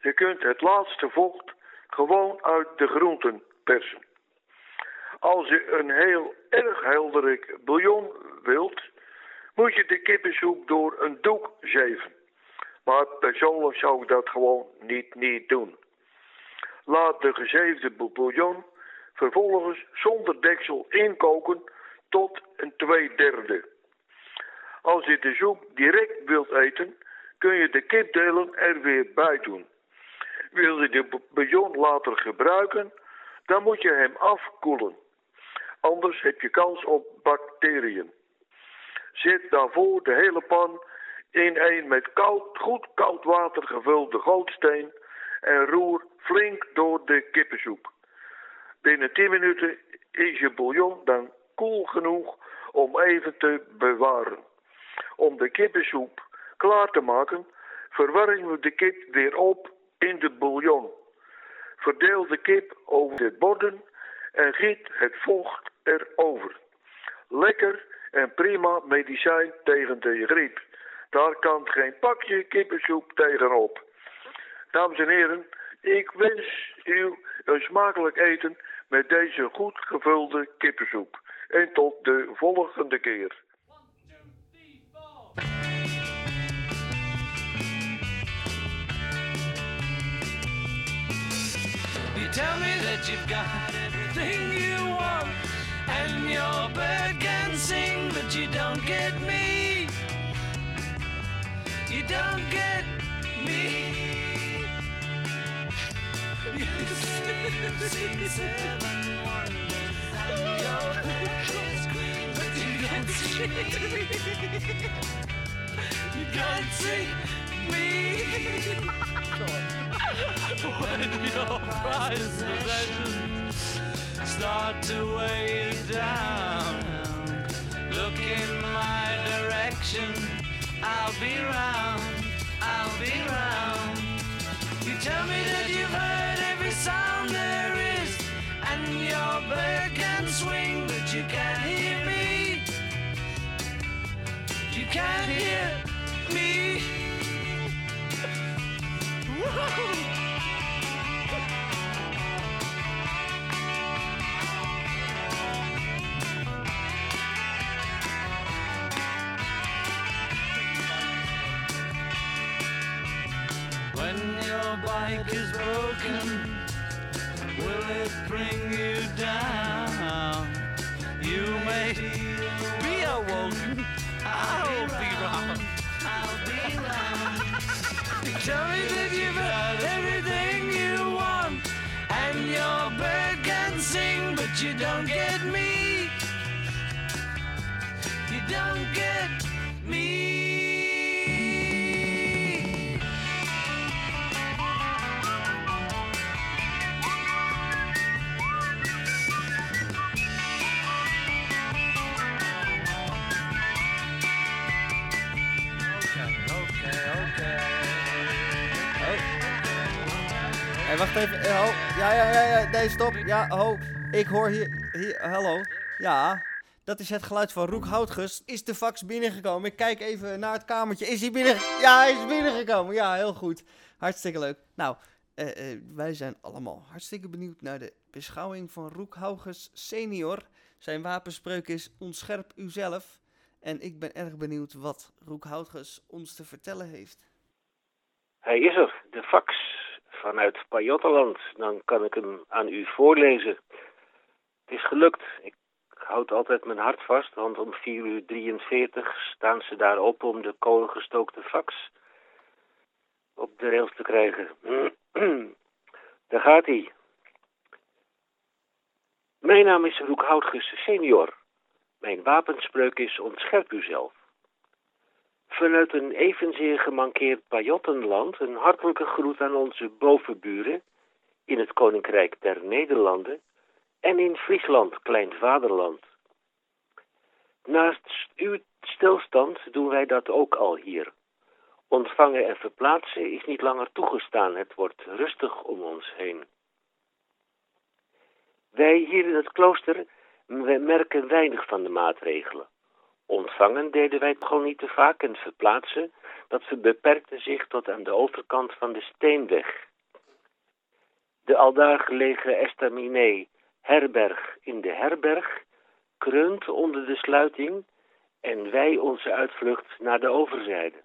[SPEAKER 11] Je kunt het laatste vocht gewoon uit de groenten persen. Als je een heel erg helderik bouillon wilt, moet je de kippensoep door een doek zeven. Maar persoonlijk zou ik dat gewoon niet, niet doen. Laat de gezeefde bouillon vervolgens zonder deksel inkoken tot een twee derde. Als je de soep direct wilt eten, kun je de kipdelen er weer bij doen. Wil je de bouillon later gebruiken, dan moet je hem afkoelen. Anders heb je kans op bacteriën. Zet daarvoor de hele pan in een met koud, goed koud water gevulde gootsteen en roer flink door de kippensoep. Binnen 10 minuten is je bouillon dan koel genoeg om even te bewaren. Om de kippensoep klaar te maken, verwarmen we de kip weer op in de bouillon. Verdeel de kip over de borden en giet het vocht erover. Lekker en prima medicijn tegen de griep. Daar kan geen pakje kippensoep tegenop. Dames en heren, ik wens u een smakelijk eten met deze goed gevulde kippensoep. En tot de volgende keer.
[SPEAKER 7] Tell me that you've got everything you want, and your bird can sing, but you don't get me. Don't get me. You seven wonders, you don't see me. You don't see me. when your prized possessions start to weigh you down. Look in my direction, I'll be round, I'll be round. You tell me that you've heard every sound there is, and your bird can swing, but you can't hear me. You can't hear me. When your bike is broken, will it bring you down? You may be awoken. I'll be round. I'll be round. Tell me that you've had everything you want, and your bird can sing, but you don't get me. You don't get
[SPEAKER 5] wacht even. Eh. Ja, ja, ja. Nee, stop. Ja, ho. Ik hoor hier, hier... Hallo. Ja, dat is het geluid van Roek Houtges. Is de fax binnengekomen? Ik kijk even naar het kamertje. Is hij binnen... Ja, hij is binnengekomen. Ja, heel goed. Hartstikke leuk. Nou, eh, eh, wij zijn allemaal hartstikke benieuwd naar de beschouwing van Roek Houtges senior. Zijn wapenspreuk is ontscherp uzelf. En ik ben erg benieuwd wat Roek Houtges ons te vertellen heeft.
[SPEAKER 1] Hij is er, de fax vanuit Pajottenland. Dan kan ik hem aan u voorlezen. Het is gelukt. Ik houd altijd mijn hart vast, want om 4 uur 43 staan ze daar op om de kolengestookte fax op de rails te krijgen. Daar gaat hij. Mijn naam is Roek Houtges senior. Mijn wapenspreuk is ontscherp uzelf. Vanuit een evenzeer gemankeerd Pajottenland een hartelijke groet aan onze bovenburen in het Koninkrijk der Nederlanden en in Friesland, klein vaderland. Naast uw stilstand doen wij dat ook al hier. Ontvangen en verplaatsen is niet langer toegestaan, het wordt rustig om ons heen. Wij hier in het klooster merken weinig van de maatregelen. Ontvangen deden wij gewoon niet te vaak en verplaatsen, dat beperkte zich tot aan de overkant van de Steenweg. De aldaar gelegen estaminet herberg in de herberg kreunt onder de sluiting en wij onze uitvlucht naar de overzijde.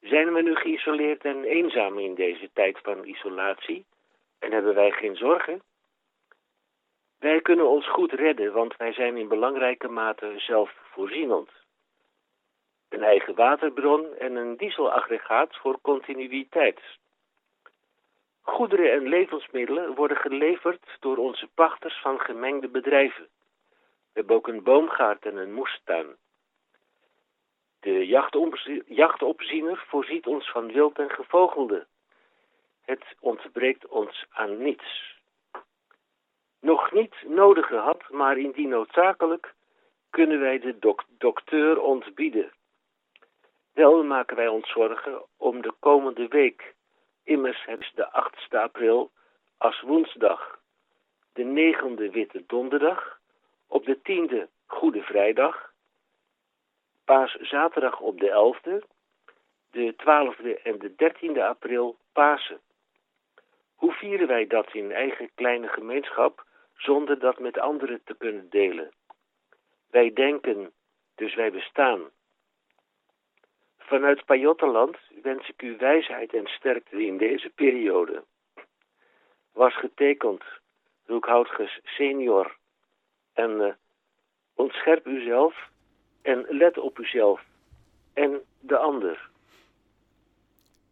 [SPEAKER 1] Zijn we nu geïsoleerd en eenzaam in deze tijd van isolatie en hebben wij geen zorgen? Wij kunnen ons goed redden, want wij zijn in belangrijke mate zelfvoorzienend. Een eigen waterbron en een dieselaggregaat voor continuïteit. Goederen en levensmiddelen worden geleverd door onze pachters van gemengde bedrijven. We hebben ook een boomgaard en een moestuin. De jachtopziener voorziet ons van wild en gevogelde. Het ontbreekt ons aan niets. Nog niet nodig gehad, maar indien noodzakelijk, kunnen wij de dok dokter ontbieden. Wel maken wij ons zorgen om de komende week. Immers het is de 8e april als woensdag, de 9e witte donderdag, op de 10e goede vrijdag, paaszaterdag op de 11e, de 12e en de 13e april Pasen. Hoe vieren wij dat in eigen kleine gemeenschap zonder dat met anderen te kunnen delen? Wij denken, dus wij bestaan. Vanuit Pajottenland wens ik u wijsheid en sterkte in deze periode. Was getekend, Roekhoutges senior. En uh, ontscherp uzelf en let op uzelf en de ander.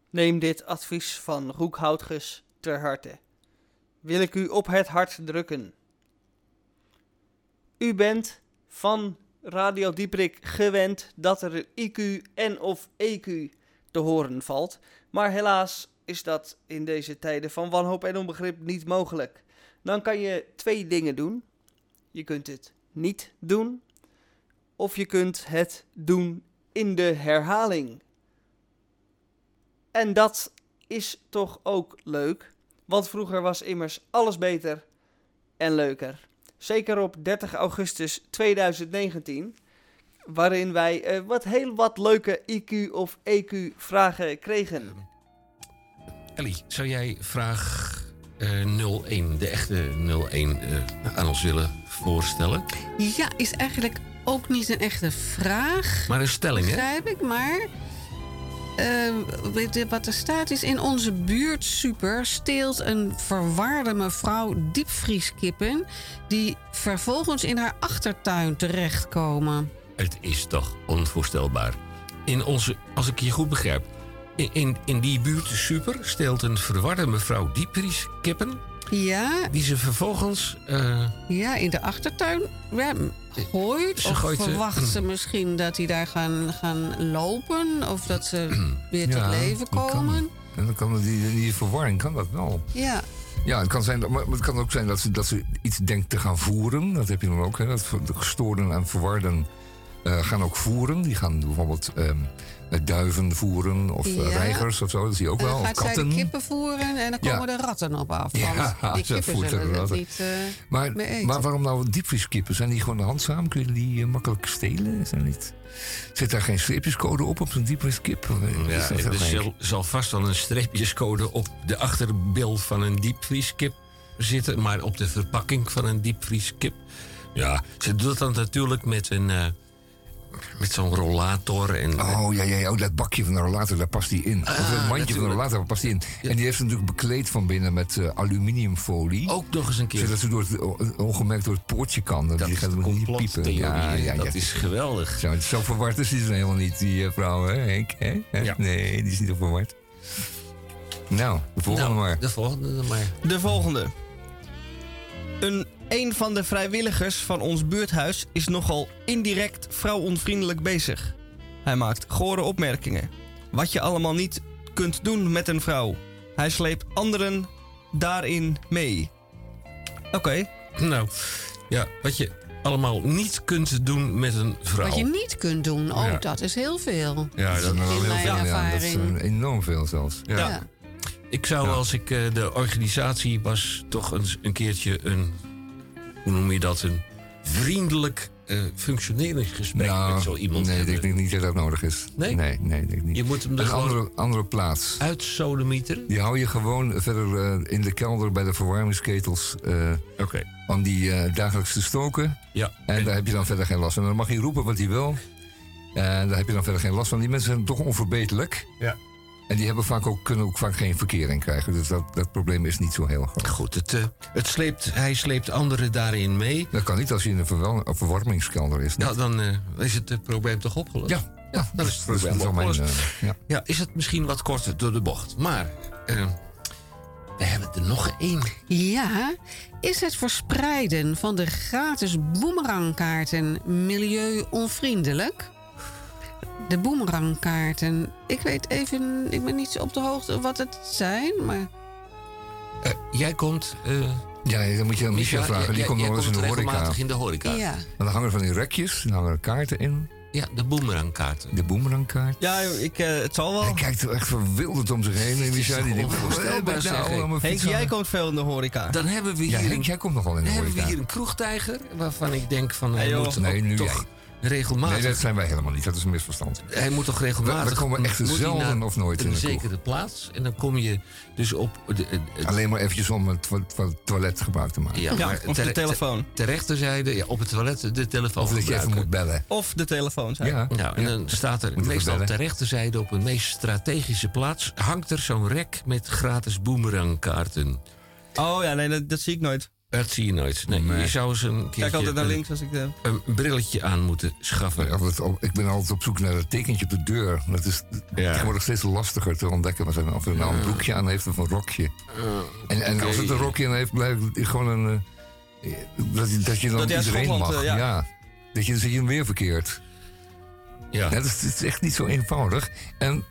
[SPEAKER 5] Neem dit advies van Roekhoutges ter harte. Wil ik u op het hart drukken. U bent van Radio Dieprik gewend dat er IQ en of EQ te horen valt. Maar helaas is dat in deze tijden van wanhoop en onbegrip niet mogelijk. Dan kan je twee dingen doen. Je kunt het niet doen. Of je kunt het doen in de herhaling. En dat is toch ook leuk. Want vroeger was immers alles beter en leuker. Zeker op 30 augustus 2019. Waarin wij uh, wat heel wat leuke IQ of EQ vragen kregen.
[SPEAKER 2] Ellie, zou jij vraag uh, 01, de echte 01, uh, aan ons willen voorstellen?
[SPEAKER 12] Ja, is eigenlijk ook niet een echte vraag.
[SPEAKER 2] Maar een stelling, hè?
[SPEAKER 12] Begrijp ik, maar... Uh, wat er staat is... In onze buurt super steelt een verwaarde mevrouw diepvrieskippen... die vervolgens in haar achtertuin terechtkomen.
[SPEAKER 2] Het is toch onvoorstelbaar. In onze, als ik je goed begrijp... In, in, in die buurt super steelt een verwarde mevrouw diepvrieskippen...
[SPEAKER 12] Ja.
[SPEAKER 2] Die ze vervolgens... Uh...
[SPEAKER 12] Ja, in de achtertuin ja, gooit.
[SPEAKER 2] Ze
[SPEAKER 12] of
[SPEAKER 2] gooit
[SPEAKER 12] verwacht ze misschien dat die daar gaan, gaan lopen? Of dat ze weer tot
[SPEAKER 13] Ja,
[SPEAKER 12] leven komen?
[SPEAKER 13] En dan kan die, die verwarring kan dat wel.
[SPEAKER 12] Ja.
[SPEAKER 13] Ja, het kan, zijn, maar het kan ook zijn dat ze, dat ze iets denkt te gaan voeren. Dat heb je dan ook. Hè? Dat de gestoorden en verwarden eh, gaan ook voeren. Die gaan bijvoorbeeld ehm, duiven voeren of eh,
[SPEAKER 12] Ja.
[SPEAKER 13] reigers of zo. Dat zie je ook wel.
[SPEAKER 12] dan
[SPEAKER 13] Of
[SPEAKER 12] gaat zij
[SPEAKER 13] katten.
[SPEAKER 12] de kippen voeren en dan
[SPEAKER 13] Ja.
[SPEAKER 12] komen de ratten op af.
[SPEAKER 13] Ja,
[SPEAKER 12] Want die
[SPEAKER 13] ze
[SPEAKER 12] kippen
[SPEAKER 13] voert
[SPEAKER 12] zullen het niet eh,
[SPEAKER 13] Maar,
[SPEAKER 12] mee eten.
[SPEAKER 13] maar waarom nou diepvrieskippen? Zijn die gewoon handzaam? Kun je die eh, makkelijk stelen? Zijn niet... Zit daar geen streepjescode op op zo'n diepvrieskip? Eh,
[SPEAKER 2] Ja, er zal, zal vast wel een streepjescode op de achterbeeld van een diepvrieskip zitten. Maar op de verpakking van een diepvrieskip. Ja, ze doet dat natuurlijk met een, eh, met zo'n rollator. En,
[SPEAKER 13] Oh ja, ja, ja, oh, dat bakje van de rollator, daar past die in. of het mandje van de
[SPEAKER 2] Ah,
[SPEAKER 13] rollator, daar past die in. En die heeft ze natuurlijk bekleed van binnen met eh, aluminiumfolie.
[SPEAKER 2] Ook nog eens een keer.
[SPEAKER 13] Zodat ze door het, o- ongemerkt door het poortje kan. Dat die gaat hem niet piepen. Ja,
[SPEAKER 2] Dat
[SPEAKER 13] ja.
[SPEAKER 2] is geweldig.
[SPEAKER 13] Zo, zo verward is ze helemaal niet, die eh, vrouw, hè, Henk? Hè? Hè? Nee, die is niet zo verward. Nou, de volgende
[SPEAKER 2] Nou,
[SPEAKER 13] maar.
[SPEAKER 2] De volgende dan maar.
[SPEAKER 5] De volgende. Een, een van de vrijwilligers van ons buurthuis is nogal indirect vrouwonvriendelijk bezig. Hij maakt gore opmerkingen. Wat je allemaal niet kunt doen met een vrouw. Hij sleept anderen daarin mee. Oké.
[SPEAKER 2] Nou, ja, wat je allemaal niet kunt doen met een vrouw.
[SPEAKER 12] Wat je niet kunt doen, oh,
[SPEAKER 2] Ja.
[SPEAKER 12] dat is heel veel.
[SPEAKER 2] Ja, dat is heel
[SPEAKER 12] mijn
[SPEAKER 2] veel, ja.
[SPEAKER 13] Ja, dat is eh, enorm veel zelfs.
[SPEAKER 2] Ja.
[SPEAKER 12] Ja.
[SPEAKER 2] Ik zou als ik eh, de organisatie was toch eens een keertje een, hoe noem je dat, een vriendelijk eh functioneringsgesprek
[SPEAKER 13] Nou,
[SPEAKER 2] met zo iemand
[SPEAKER 13] nee,
[SPEAKER 2] hebben.
[SPEAKER 13] ik denk niet dat dat nodig is.
[SPEAKER 2] Nee?
[SPEAKER 13] Nee, nee, denk ik niet.
[SPEAKER 2] Je moet hem er
[SPEAKER 13] een andere, andere plaats.
[SPEAKER 2] uitsodemieteren.
[SPEAKER 13] Die hou je gewoon verder eh, in de kelder bij de verwarmingsketels. eh,
[SPEAKER 2] Oké.
[SPEAKER 13] Om die eh, dagelijks te stoken.
[SPEAKER 2] Ja.
[SPEAKER 13] En daar heb je dan verder geen last van. Dan mag hij roepen wat hij wil. En daar heb je dan verder geen last van. Die mensen zijn toch onverbeterlijk.
[SPEAKER 2] Ja.
[SPEAKER 13] En die hebben vaak ook, kunnen ook vaak geen verkering krijgen. Dus dat, dat probleem is niet zo heel groot.
[SPEAKER 2] Goed, het, eh, het sleept, hij sleept anderen daarin mee.
[SPEAKER 13] Dat kan niet als je in een verwel- een verwarmingskelder is.
[SPEAKER 2] Ja, dan eh, is het eh, probleem toch opgelost?
[SPEAKER 13] Ja,
[SPEAKER 2] ja dan is het
[SPEAKER 13] dat is
[SPEAKER 2] probleem
[SPEAKER 13] wel mijn, ja.
[SPEAKER 2] Ja, is het misschien wat korter door de bocht. Maar we hebben er nog één.
[SPEAKER 12] Ja, is het verspreiden van de gratis boemerangkaarten milieu-onvriendelijk? De boemerangkaarten. Ik weet even, ik ben niet zo op de hoogte wat het zijn, maar.
[SPEAKER 2] Eh, jij komt... eh,
[SPEAKER 13] Ja, dan moet je aan Micha
[SPEAKER 2] Micha,
[SPEAKER 13] vragen.
[SPEAKER 2] jij-
[SPEAKER 13] Die komt
[SPEAKER 2] jij
[SPEAKER 13] nog eens in de
[SPEAKER 2] komt
[SPEAKER 13] horeca.
[SPEAKER 2] regelmatig in de horeca.
[SPEAKER 12] Ja.
[SPEAKER 13] En dan hangen er van die rekjes. Dan hangen er kaarten in.
[SPEAKER 2] Ja, de boemerangkaarten.
[SPEAKER 13] De boemerangkaart.
[SPEAKER 5] Ja, ik, eh, het zal wel.
[SPEAKER 13] Hij kijkt er echt verwilderd om zich heen. En Micha die denkt...
[SPEAKER 2] onvoorstelbaar,
[SPEAKER 13] "Wat ben ik
[SPEAKER 2] zeg,
[SPEAKER 13] nou
[SPEAKER 2] hè?"
[SPEAKER 13] aan mijn
[SPEAKER 5] Henk, jij komt veel in de horeca.
[SPEAKER 2] Dan hebben we
[SPEAKER 13] Ja,
[SPEAKER 2] hier,
[SPEAKER 13] Henk, jij komt nogal in de
[SPEAKER 2] dan hebben we
[SPEAKER 13] horeca.
[SPEAKER 2] hier een kroegtijger... waarvan ik denk van... Hij
[SPEAKER 5] Hey, joh.
[SPEAKER 2] moet
[SPEAKER 13] Nee, nu
[SPEAKER 2] toch
[SPEAKER 13] Nee,
[SPEAKER 2] regelmatig...
[SPEAKER 13] dat zijn wij helemaal niet. Dat is een misverstand.
[SPEAKER 2] Hij moet toch
[SPEAKER 13] We,
[SPEAKER 2] regelmatig...
[SPEAKER 13] we komen echt
[SPEAKER 2] moet hij
[SPEAKER 13] zelden of nooit in
[SPEAKER 2] een
[SPEAKER 13] de
[SPEAKER 2] zekere plaats. En dan kom je dus op... De, de- de-
[SPEAKER 13] Alleen maar eventjes om het to- to- toilet gebruik te maken.
[SPEAKER 2] ja,
[SPEAKER 5] Ja,
[SPEAKER 2] maar
[SPEAKER 5] of de telefoon.
[SPEAKER 2] Ter rechterzijde, ja, op het toilet, de telefoon
[SPEAKER 13] Of dat je even moet bellen.
[SPEAKER 5] Of de telefoon zijn.
[SPEAKER 13] Ja.
[SPEAKER 2] Nou, en dan staat er
[SPEAKER 13] Moet
[SPEAKER 2] meestal
[SPEAKER 13] bellen.
[SPEAKER 2] ter rechterzijde op een meest strategische plaats... hangt er zo'n rek met gratis boemerangkaarten.
[SPEAKER 5] Oh ja, nee, dat, dat zie ik nooit.
[SPEAKER 2] Dat zie je nooit. Nee,
[SPEAKER 13] Nee.
[SPEAKER 2] Je zou eens een keertje
[SPEAKER 5] Kijk altijd naar links als ik... eh,
[SPEAKER 2] een brilletje aan moeten schaffen.
[SPEAKER 13] Altijd op- ik ben altijd op zoek naar het tekentje op de deur. Dat is
[SPEAKER 2] Ja.
[SPEAKER 13] tegenwoordig steeds lastiger te ontdekken. Of hij nou een broekje aan heeft of een rokje. En, en als het een rokje aan heeft, blijft het gewoon een... eh, dat, je- dat je dan
[SPEAKER 5] Dat
[SPEAKER 13] iedereen
[SPEAKER 5] Schotland,
[SPEAKER 13] mag.
[SPEAKER 5] eh, ja.
[SPEAKER 13] ja. Dat je, je hem weer verkeerd.
[SPEAKER 2] Ja.
[SPEAKER 13] Ja, dat, is, het is echt niet zo eenvoudig. En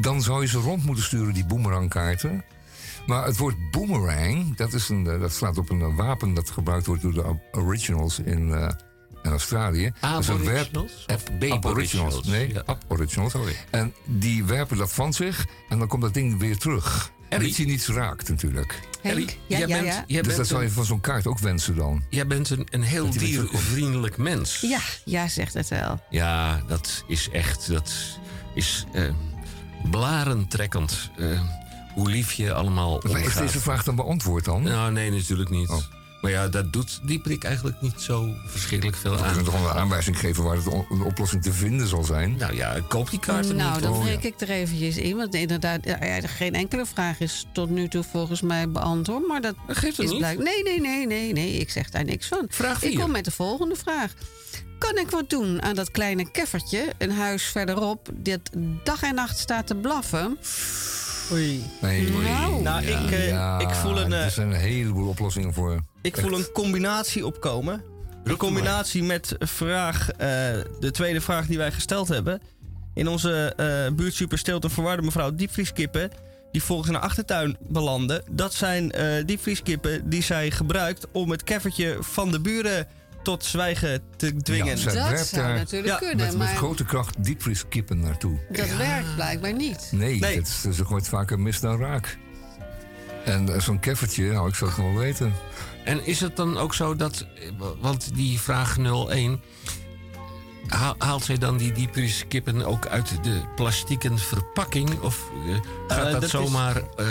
[SPEAKER 13] dan zou je ze rond moeten sturen, die boomerangkaarten. Maar het woord boomerang, dat, is een, eh, dat slaat op een wapen dat gebruikt wordt door de Originals in, eh, in Australië. Dat is een werp-
[SPEAKER 2] Aboriginals? Of
[SPEAKER 13] Aboriginals.
[SPEAKER 2] Aboriginals?
[SPEAKER 13] Nee,
[SPEAKER 2] Ja.
[SPEAKER 13] Aboriginals.
[SPEAKER 2] Sorry.
[SPEAKER 13] En die werpen dat van zich en dan komt dat ding weer terug. En dat je niets raakt natuurlijk.
[SPEAKER 2] Ellie?
[SPEAKER 12] Ja,
[SPEAKER 2] jij
[SPEAKER 12] ja,
[SPEAKER 2] bent,
[SPEAKER 12] ja.
[SPEAKER 2] Jij
[SPEAKER 13] dus
[SPEAKER 2] bent
[SPEAKER 13] dat zou je van zo'n kaart ook wensen dan.
[SPEAKER 2] jij bent een, een heel diervriendelijk mens.
[SPEAKER 12] Ja, ja, zegt het wel.
[SPEAKER 2] Ja, dat is echt, dat is eh blarentrekkend. eh, hoe lief je allemaal
[SPEAKER 13] Maar is
[SPEAKER 2] omgaat.
[SPEAKER 13] deze vraag dan beantwoord dan?
[SPEAKER 2] Nou, nee, natuurlijk niet.
[SPEAKER 13] Oh.
[SPEAKER 2] Maar ja, dat doet die prik eigenlijk niet zo verschrikkelijk veel
[SPEAKER 13] We
[SPEAKER 2] aan.
[SPEAKER 13] kunnen toch wel een aanwijzing geven waar de oplossing te vinden zal zijn.
[SPEAKER 2] Nou ja, koop die kaarten
[SPEAKER 12] nou,
[SPEAKER 2] niet.
[SPEAKER 12] dan
[SPEAKER 13] Oh,
[SPEAKER 12] breek ik er eventjes in. Want inderdaad, ja, geen enkele vraag is tot nu toe volgens mij beantwoord. Maar dat
[SPEAKER 2] Dat geeft het
[SPEAKER 12] is
[SPEAKER 2] niet.
[SPEAKER 12] blijk- Nee, nee, nee, nee, nee. Ik zeg daar niks van.
[SPEAKER 2] Vraag
[SPEAKER 12] Ik kom met de volgende vraag. Kan ik wat doen aan dat kleine keffertje, een huis verderop, dat dag en nacht staat te blaffen?
[SPEAKER 5] Oei.
[SPEAKER 13] Nee,
[SPEAKER 12] Nou.
[SPEAKER 5] Nou, ik, eh,
[SPEAKER 13] ja,
[SPEAKER 5] ik voel een... eh,
[SPEAKER 13] er zijn een heleboel oplossingen voor.
[SPEAKER 5] Ik voel een combinatie opkomen. Een combinatie met vraag, eh, de tweede vraag die wij gesteld hebben. In onze eh steelt een verwarde mevrouw diepvrieskippen... die volgens haar achtertuin belanden. Dat zijn eh diepvrieskippen die zij gebruikt om het keffertje van de buren tot zwijgen te dwingen.
[SPEAKER 13] Ja,
[SPEAKER 12] Dat zou
[SPEAKER 13] daar
[SPEAKER 12] natuurlijk
[SPEAKER 5] Ja,
[SPEAKER 12] kunnen,
[SPEAKER 13] met, met
[SPEAKER 12] maar
[SPEAKER 13] grote kracht diepvrieskippen naartoe.
[SPEAKER 12] dat werkt blijkbaar niet.
[SPEAKER 13] Nee,
[SPEAKER 5] Nee.
[SPEAKER 13] Het is, ze gooit vaker mis dan raak. En eh, zo'n keffertje, nou, ik zou het wel weten.
[SPEAKER 2] En is het dan ook zo dat, want die vraag 01, haal- haalt zij dan die diepvrieskippen ook uit de plastieken verpakking? Of eh, gaat
[SPEAKER 5] Eh,
[SPEAKER 2] dat,
[SPEAKER 5] dat is-
[SPEAKER 2] zomaar eh,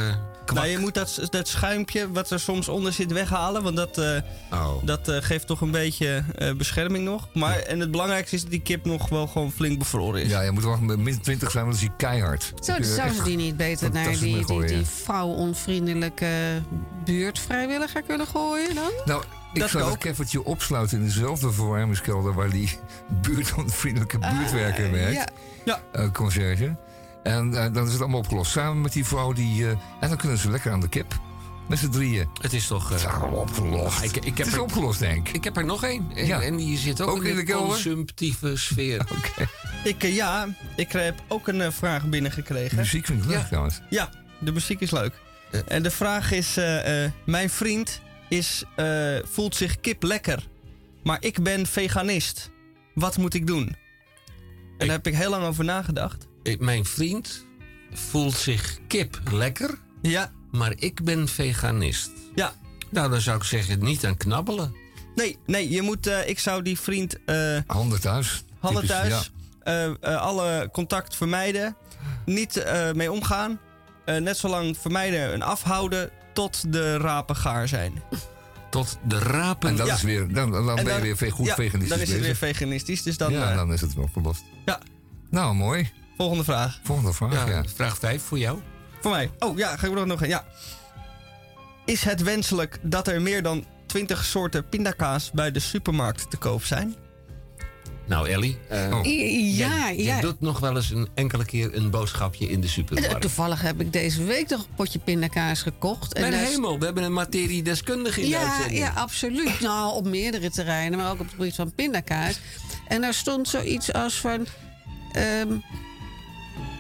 [SPEAKER 5] Nou, je moet dat, dat schuimpje wat er soms onder zit weghalen. Want dat, eh,
[SPEAKER 2] Oh.
[SPEAKER 5] dat eh, geeft toch een beetje eh, bescherming nog. Maar, En het belangrijkste is dat die kip nog wel gewoon flink bevroren is.
[SPEAKER 13] Ja, je moet wel min 20 zijn, want dan is hij keihard.
[SPEAKER 12] Zo,
[SPEAKER 13] Kun je
[SPEAKER 12] zouden die niet beter naar die, die, die
[SPEAKER 13] gooien.
[SPEAKER 12] vrouwonvriendelijke buurtvrijwilliger kunnen gooien dan?
[SPEAKER 13] Nou, ik
[SPEAKER 5] Dat
[SPEAKER 13] zou dat keffertje opsluiten in dezelfde verwarmingskelder waar die buurtonvriendelijke buurtwerker werkt.
[SPEAKER 12] ja.
[SPEAKER 5] Ja.
[SPEAKER 13] conciërge. En eh, dan is het allemaal opgelost. Samen met die vrouw die. eh, en dan kunnen ze lekker aan de kip. Met z'n drieën.
[SPEAKER 2] Het is toch... eh,
[SPEAKER 13] Het is allemaal opgelost.
[SPEAKER 2] ik, ik, heb
[SPEAKER 13] het is
[SPEAKER 2] er,
[SPEAKER 13] opgelost, denk ik.
[SPEAKER 2] ik heb er nog één. En,
[SPEAKER 13] Ja.
[SPEAKER 2] en die zit ook,
[SPEAKER 13] Ook in de kelder?
[SPEAKER 2] consumptieve sfeer.
[SPEAKER 5] Ik, eh, ja, ik heb ook een vraag binnengekregen.
[SPEAKER 13] Muziek vind ik leuk
[SPEAKER 2] Ja.
[SPEAKER 13] trouwens.
[SPEAKER 5] Ja, de muziek is leuk. En de vraag is: eh, eh, Mijn vriend is, eh, voelt zich kip lekker, maar ik ben veganist. Wat moet ik doen? En daar heb ik heel lang over nagedacht.
[SPEAKER 2] Mijn vriend voelt zich kip lekker,
[SPEAKER 5] Ja,
[SPEAKER 2] maar ik ben veganist.
[SPEAKER 5] ja.
[SPEAKER 2] Nou, dan zou ik zeggen, niet aan knabbelen.
[SPEAKER 5] Nee, nee, je moet, eh, ik zou die vriend eh,
[SPEAKER 13] Handen thuis.
[SPEAKER 5] handen thuis, eh, eh, alle contact vermijden, niet mee omgaan. Net zo lang vermijden en afhouden tot de rapen gaar zijn.
[SPEAKER 2] Tot de rapen...
[SPEAKER 13] En dat
[SPEAKER 5] Ja.
[SPEAKER 13] is weer, dan, dan
[SPEAKER 5] En
[SPEAKER 13] ben je weer goed
[SPEAKER 5] ja,
[SPEAKER 13] veganistisch
[SPEAKER 5] Dan is het weer veganistisch, dus dan...
[SPEAKER 13] ja, dan is het wel opgelost.
[SPEAKER 5] ja,
[SPEAKER 13] Nou, mooi.
[SPEAKER 5] Volgende vraag.
[SPEAKER 13] Volgende vraag, ja.
[SPEAKER 2] ja, vraag 5 voor jou.
[SPEAKER 5] Voor mij. Oh ja, ga ik er nog een. Ja. Is het wenselijk dat er meer dan 20 soorten pindakaas bij de supermarkt te koop zijn?
[SPEAKER 2] Nou, Ellie. eh,
[SPEAKER 13] Oh.
[SPEAKER 12] Ja,
[SPEAKER 2] je,
[SPEAKER 12] ja.
[SPEAKER 2] je doet nog wel eens een enkele keer een boodschapje in de
[SPEAKER 12] Eh,
[SPEAKER 2] supermarkt.
[SPEAKER 12] Toevallig heb ik deze week nog een potje pindakaas gekocht.
[SPEAKER 2] Mijn
[SPEAKER 12] daar-
[SPEAKER 2] hemel, we hebben een materiedeskundige in de
[SPEAKER 12] Ja,
[SPEAKER 2] uitzending.
[SPEAKER 12] ja, absoluut. Nou, op meerdere terreinen, maar ook op het gebied van pindakaas. En daar stond zoiets als van... ehm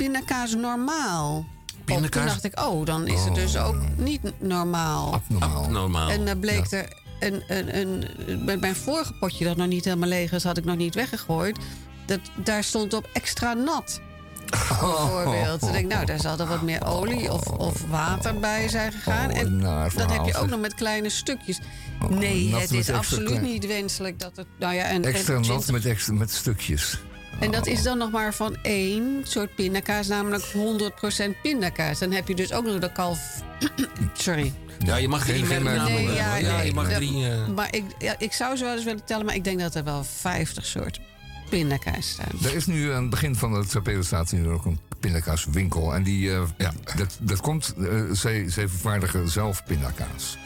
[SPEAKER 12] pindakaas normaal. Op. Toen dacht ik, oh, dan is het dus ook niet normaal.
[SPEAKER 13] Abnormaal.
[SPEAKER 2] Normaal.
[SPEAKER 12] En dan bleek er een, een, een, met mijn vorige potje dat nog niet helemaal leeg is, had ik nog niet weggegooid. Dat, daar stond op extra nat. Bijvoorbeeld. Toen denk ik, nou, daar zal er wat meer olie of, of water bij zijn gegaan.
[SPEAKER 13] Oh,
[SPEAKER 12] en dat heb je ook nog met kleine stukjes.
[SPEAKER 13] Oh,
[SPEAKER 12] Nee, het is absoluut niet wenselijk dat het. Nou ja, en,
[SPEAKER 13] Extra
[SPEAKER 12] en,
[SPEAKER 13] nat
[SPEAKER 12] 20
[SPEAKER 13] met, extra, met stukjes.
[SPEAKER 12] En dat is dan nog maar van één soort pindakaas, namelijk 100% pindakaas. Dan heb je dus ook nog de kalf. Sorry.
[SPEAKER 2] Ja, je mag
[SPEAKER 13] Geen-
[SPEAKER 2] drie.
[SPEAKER 12] Nee, ja,
[SPEAKER 2] je mag
[SPEAKER 12] dat-
[SPEAKER 2] drie... eh,
[SPEAKER 12] Maar ik, ja, ik zou ze wel eens willen tellen, maar ik denk dat er wel 50 soorten pindakaas staan.
[SPEAKER 13] Er is nu aan het begin van het staat nu ook een pindakaaswinkel. En die, eh, ja, dat, dat komt, eh, zij, zij vervaardigen zelf pindakaas.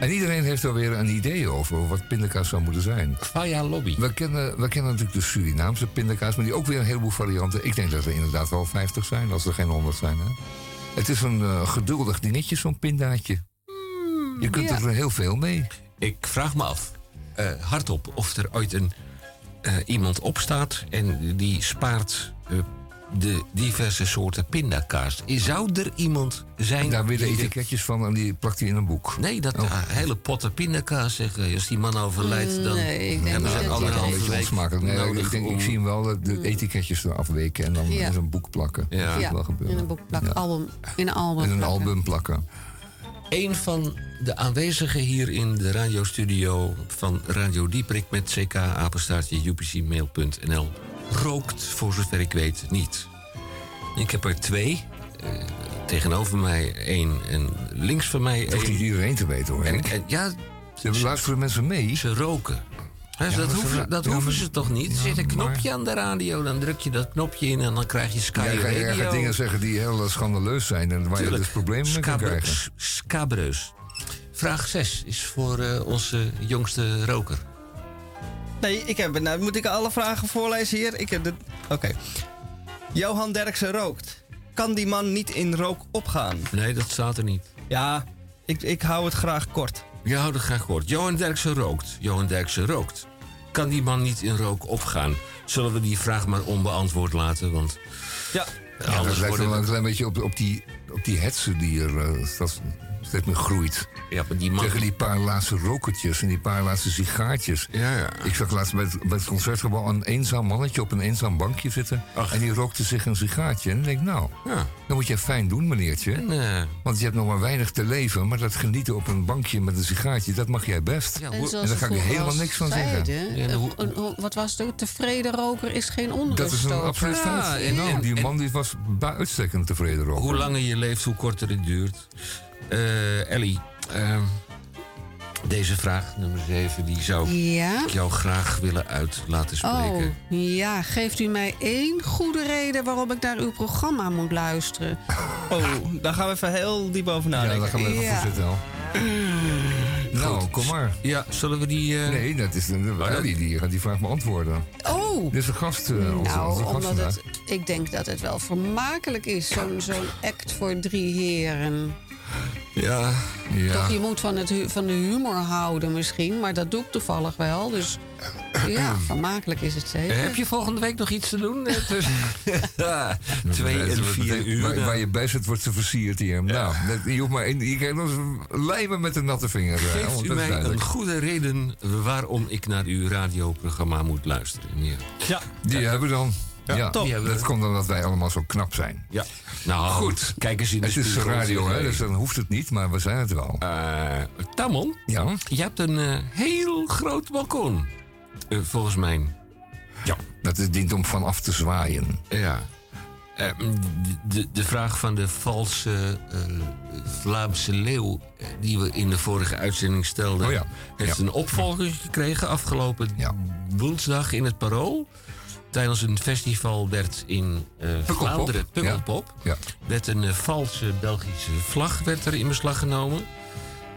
[SPEAKER 13] En iedereen heeft er weer een idee over wat pindakaas zou moeten zijn.
[SPEAKER 2] Faya Lobby.
[SPEAKER 13] We kennen, we kennen natuurlijk de Surinaamse pindakaas, maar die ook weer een heleboel varianten. Ik denk dat er inderdaad wel 50 zijn, als er geen 100 zijn. Hè? Het is een eh, geduldig dingetje, zo'n pindaatje. Je kunt
[SPEAKER 12] ja.
[SPEAKER 13] er heel veel mee.
[SPEAKER 2] Ik vraag me af, eh, hardop, of er ooit een, eh, iemand opstaat en die spaart eh, de diverse soorten pindakaas. Zou er iemand zijn...
[SPEAKER 13] Daar weer de
[SPEAKER 2] die de-
[SPEAKER 13] etiketjes van en die plakt hij in een boek.
[SPEAKER 2] Nee, dat
[SPEAKER 13] Oh.
[SPEAKER 2] hele potten pindakaas, zeg, eh, als die man overlijdt, dan
[SPEAKER 12] Nee, ik denk
[SPEAKER 13] een
[SPEAKER 2] anderhalve
[SPEAKER 13] beetje
[SPEAKER 2] week
[SPEAKER 13] onsmakelijk. Nee,
[SPEAKER 2] nodig
[SPEAKER 13] ik, denk, ik zie hem wel de, de etiketjes eraf weken en dan
[SPEAKER 12] Ja.
[SPEAKER 13] in zo'n boek plakken.
[SPEAKER 2] Ja.
[SPEAKER 13] Dat is wel gebeuren.
[SPEAKER 12] in een boek plakken,
[SPEAKER 13] Ja.
[SPEAKER 12] album, in een album.
[SPEAKER 13] In een
[SPEAKER 12] plakken.
[SPEAKER 13] album plakken.
[SPEAKER 2] Een van de aanwezigen hier in de radiostudio van Radio Dieprik met ck apenstaartje upcmail.nl rookt, voor zover ik weet, niet. Ik heb er twee. eh, tegenover mij één en links van mij
[SPEAKER 13] hoeft niet
[SPEAKER 2] één.
[SPEAKER 13] iedereen te weten hoor.
[SPEAKER 2] En, en ja,
[SPEAKER 13] Ze luisteren mensen mee.
[SPEAKER 2] ze roken.
[SPEAKER 13] Ja,
[SPEAKER 2] dat
[SPEAKER 13] ze
[SPEAKER 2] hoeven,
[SPEAKER 13] ra-
[SPEAKER 2] dat
[SPEAKER 13] ja,
[SPEAKER 2] hoeven
[SPEAKER 13] maar-
[SPEAKER 2] ze toch niet? Er
[SPEAKER 13] Ja,
[SPEAKER 2] zit een
[SPEAKER 13] maar-
[SPEAKER 2] knopje aan de radio, dan druk je dat knopje in en dan krijg je Sky
[SPEAKER 13] Jij gaat- jij
[SPEAKER 2] Radio.
[SPEAKER 13] gaat dingen zeggen die heel schandaleus zijn en waar je dus problemen mee kan krijgen.
[SPEAKER 2] Scabreus. Vraag 6 is voor eh, onze jongste roker.
[SPEAKER 5] Nee, ik heb, nou, moet ik alle vragen voorlezen hier? Ik heb de. Oké. Johan Derksen rookt. Kan die man niet in rook opgaan?
[SPEAKER 2] Nee, dat staat er niet.
[SPEAKER 5] Ja, ik, ik hou het graag kort.
[SPEAKER 2] Je houdt het graag kort. Johan Derksen rookt. Johan Derksen rookt. Kan die man niet in rook opgaan? Zullen we die vraag maar onbeantwoord laten? Want
[SPEAKER 5] Ja.
[SPEAKER 13] Ja, dat
[SPEAKER 2] anders
[SPEAKER 13] lijkt
[SPEAKER 2] worden
[SPEAKER 13] wel een klein beetje op, op, die, op die hetze die er eh, dat steeds meer groeit.
[SPEAKER 2] Ja, maar die man...
[SPEAKER 13] Tegen die paar laatste rokertjes en die paar laatste sigaartjes.
[SPEAKER 2] Ja, ja.
[SPEAKER 13] Ik zag laatst bij het, bij het concertgebouw een eenzaam mannetje op een eenzaam bankje zitten.
[SPEAKER 2] Ach.
[SPEAKER 13] En die rookte zich een sigaartje. En ik denk, nou,
[SPEAKER 2] Ja.
[SPEAKER 13] dan moet je fijn doen, meneertje.
[SPEAKER 2] En, eh,
[SPEAKER 13] Want je hebt nog maar weinig te leven. Maar dat genieten op een bankje met een sigaartje, dat mag jij best.
[SPEAKER 2] ja,
[SPEAKER 12] En,
[SPEAKER 2] hoe-
[SPEAKER 12] zoals
[SPEAKER 13] en daar ga ik helemaal
[SPEAKER 12] al
[SPEAKER 13] niks van zeggen.
[SPEAKER 12] zeiden,
[SPEAKER 2] Ja, en
[SPEAKER 12] een-
[SPEAKER 2] hoe-
[SPEAKER 12] een- een- wat was het? Tevreden roker is geen
[SPEAKER 13] Dat is een absoluut
[SPEAKER 2] Ja,
[SPEAKER 13] feit.
[SPEAKER 2] en-
[SPEAKER 13] nou,
[SPEAKER 2] en-
[SPEAKER 13] die
[SPEAKER 2] en-
[SPEAKER 13] man die was bij uitstek een tevreden roker.
[SPEAKER 2] hoe langer je leeft, hoe korter het duurt. Eh, Ellie. ehm, deze vraag, nummer 7, die zou
[SPEAKER 12] Ja?
[SPEAKER 2] ik jou graag willen uit laten
[SPEAKER 12] Oh,
[SPEAKER 2] spreken.
[SPEAKER 12] ja. Geeft u mij één goede reden waarom ik naar uw programma moet luisteren?
[SPEAKER 5] Oh, daar gaan we even heel diep over nadenken.
[SPEAKER 13] Ja, daar gaan we even
[SPEAKER 12] Ja.
[SPEAKER 13] voor zitten. al. Nou, kom maar.
[SPEAKER 2] Ja, zullen we die... eh,
[SPEAKER 13] Nee, dat is een, Ellie, die gaat die vraag beantwoorden.
[SPEAKER 12] Oh!
[SPEAKER 13] Dit is een gast, eh, onze,
[SPEAKER 12] Nou,
[SPEAKER 13] onze gast
[SPEAKER 12] omdat het, ik denk dat het wel vermakelijk is, zo'n zo'n act voor drie heren.
[SPEAKER 2] Ja,
[SPEAKER 12] Toch, je moet van, het, van de humor houden misschien, maar dat doe ik toevallig wel. Dus ja, vermakelijk is het zeker.
[SPEAKER 2] Eh, Heb je volgende week nog iets te doen? Eh, tussen- Ja, Twee en vier uur.
[SPEAKER 13] Waar, waar je bij zit, wordt ze versierd hier. Nou, dat, je hoeft maar één- je krijgt nog eens lijmen met een natte vinger. eh,
[SPEAKER 2] Geeft
[SPEAKER 13] want
[SPEAKER 2] u
[SPEAKER 13] dat is
[SPEAKER 2] mij een goede reden waarom ik naar uw radioprogramma moet luisteren? Ja.
[SPEAKER 5] Ja.
[SPEAKER 13] Die hebben we dan. Ja,
[SPEAKER 2] top. We.
[SPEAKER 13] dat komt omdat wij allemaal zo knap zijn.
[SPEAKER 2] Ja. Nou,
[SPEAKER 13] Goed.
[SPEAKER 2] Kijk eens in de
[SPEAKER 13] Het is radio, hè, dus dan hoeft het niet, maar we zijn het wel.
[SPEAKER 2] eh, Tamon,
[SPEAKER 13] Ja?
[SPEAKER 2] je hebt een eh, heel groot balkon. Eh, volgens mij.
[SPEAKER 13] Ja. Dat is dient om vanaf te zwaaien.
[SPEAKER 2] Ja. De, de, vraag van de valse Vlaamse leeuw... die we in de vorige uitzending stelden...
[SPEAKER 13] Oh ja.
[SPEAKER 2] heeft
[SPEAKER 13] Ja.
[SPEAKER 2] een opvolger gekregen afgelopen woensdag in het Parool. Tijdens een festival werd in
[SPEAKER 13] Pukkelpop.
[SPEAKER 2] Vlaanderen, Pukkelpop...
[SPEAKER 13] Ja.
[SPEAKER 2] werd een eh, valse Belgische vlag werd er in beslag genomen.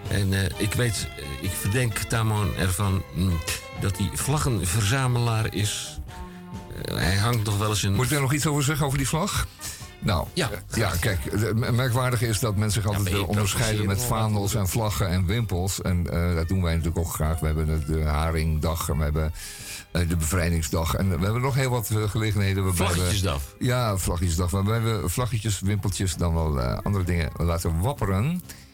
[SPEAKER 2] En eh, ik weet, ik verdenk Tamon ervan mm, dat hij vlaggenverzamelaar is. Hij hangt nog wel eens een...
[SPEAKER 13] Moet ik daar nog iets over zeggen, over die vlag? Nou,
[SPEAKER 2] Ja,
[SPEAKER 13] ja kijk, het merkwaardige is dat mensen zich altijd
[SPEAKER 2] je
[SPEAKER 13] willen onderscheiden met vaandels en vlaggen en wimpels. En dat doen wij natuurlijk ook graag. We hebben de, Haringdag en we hebben de Bevrijdingsdag. En we hebben nog heel wat eh, gelegenheden. waarbij we-
[SPEAKER 2] Vlaggetjesdag.
[SPEAKER 13] Ja, vlaggetjesdag. Waarbij we vlaggetjes, wimpeltjes, dan wel eh, andere dingen laten wapperen.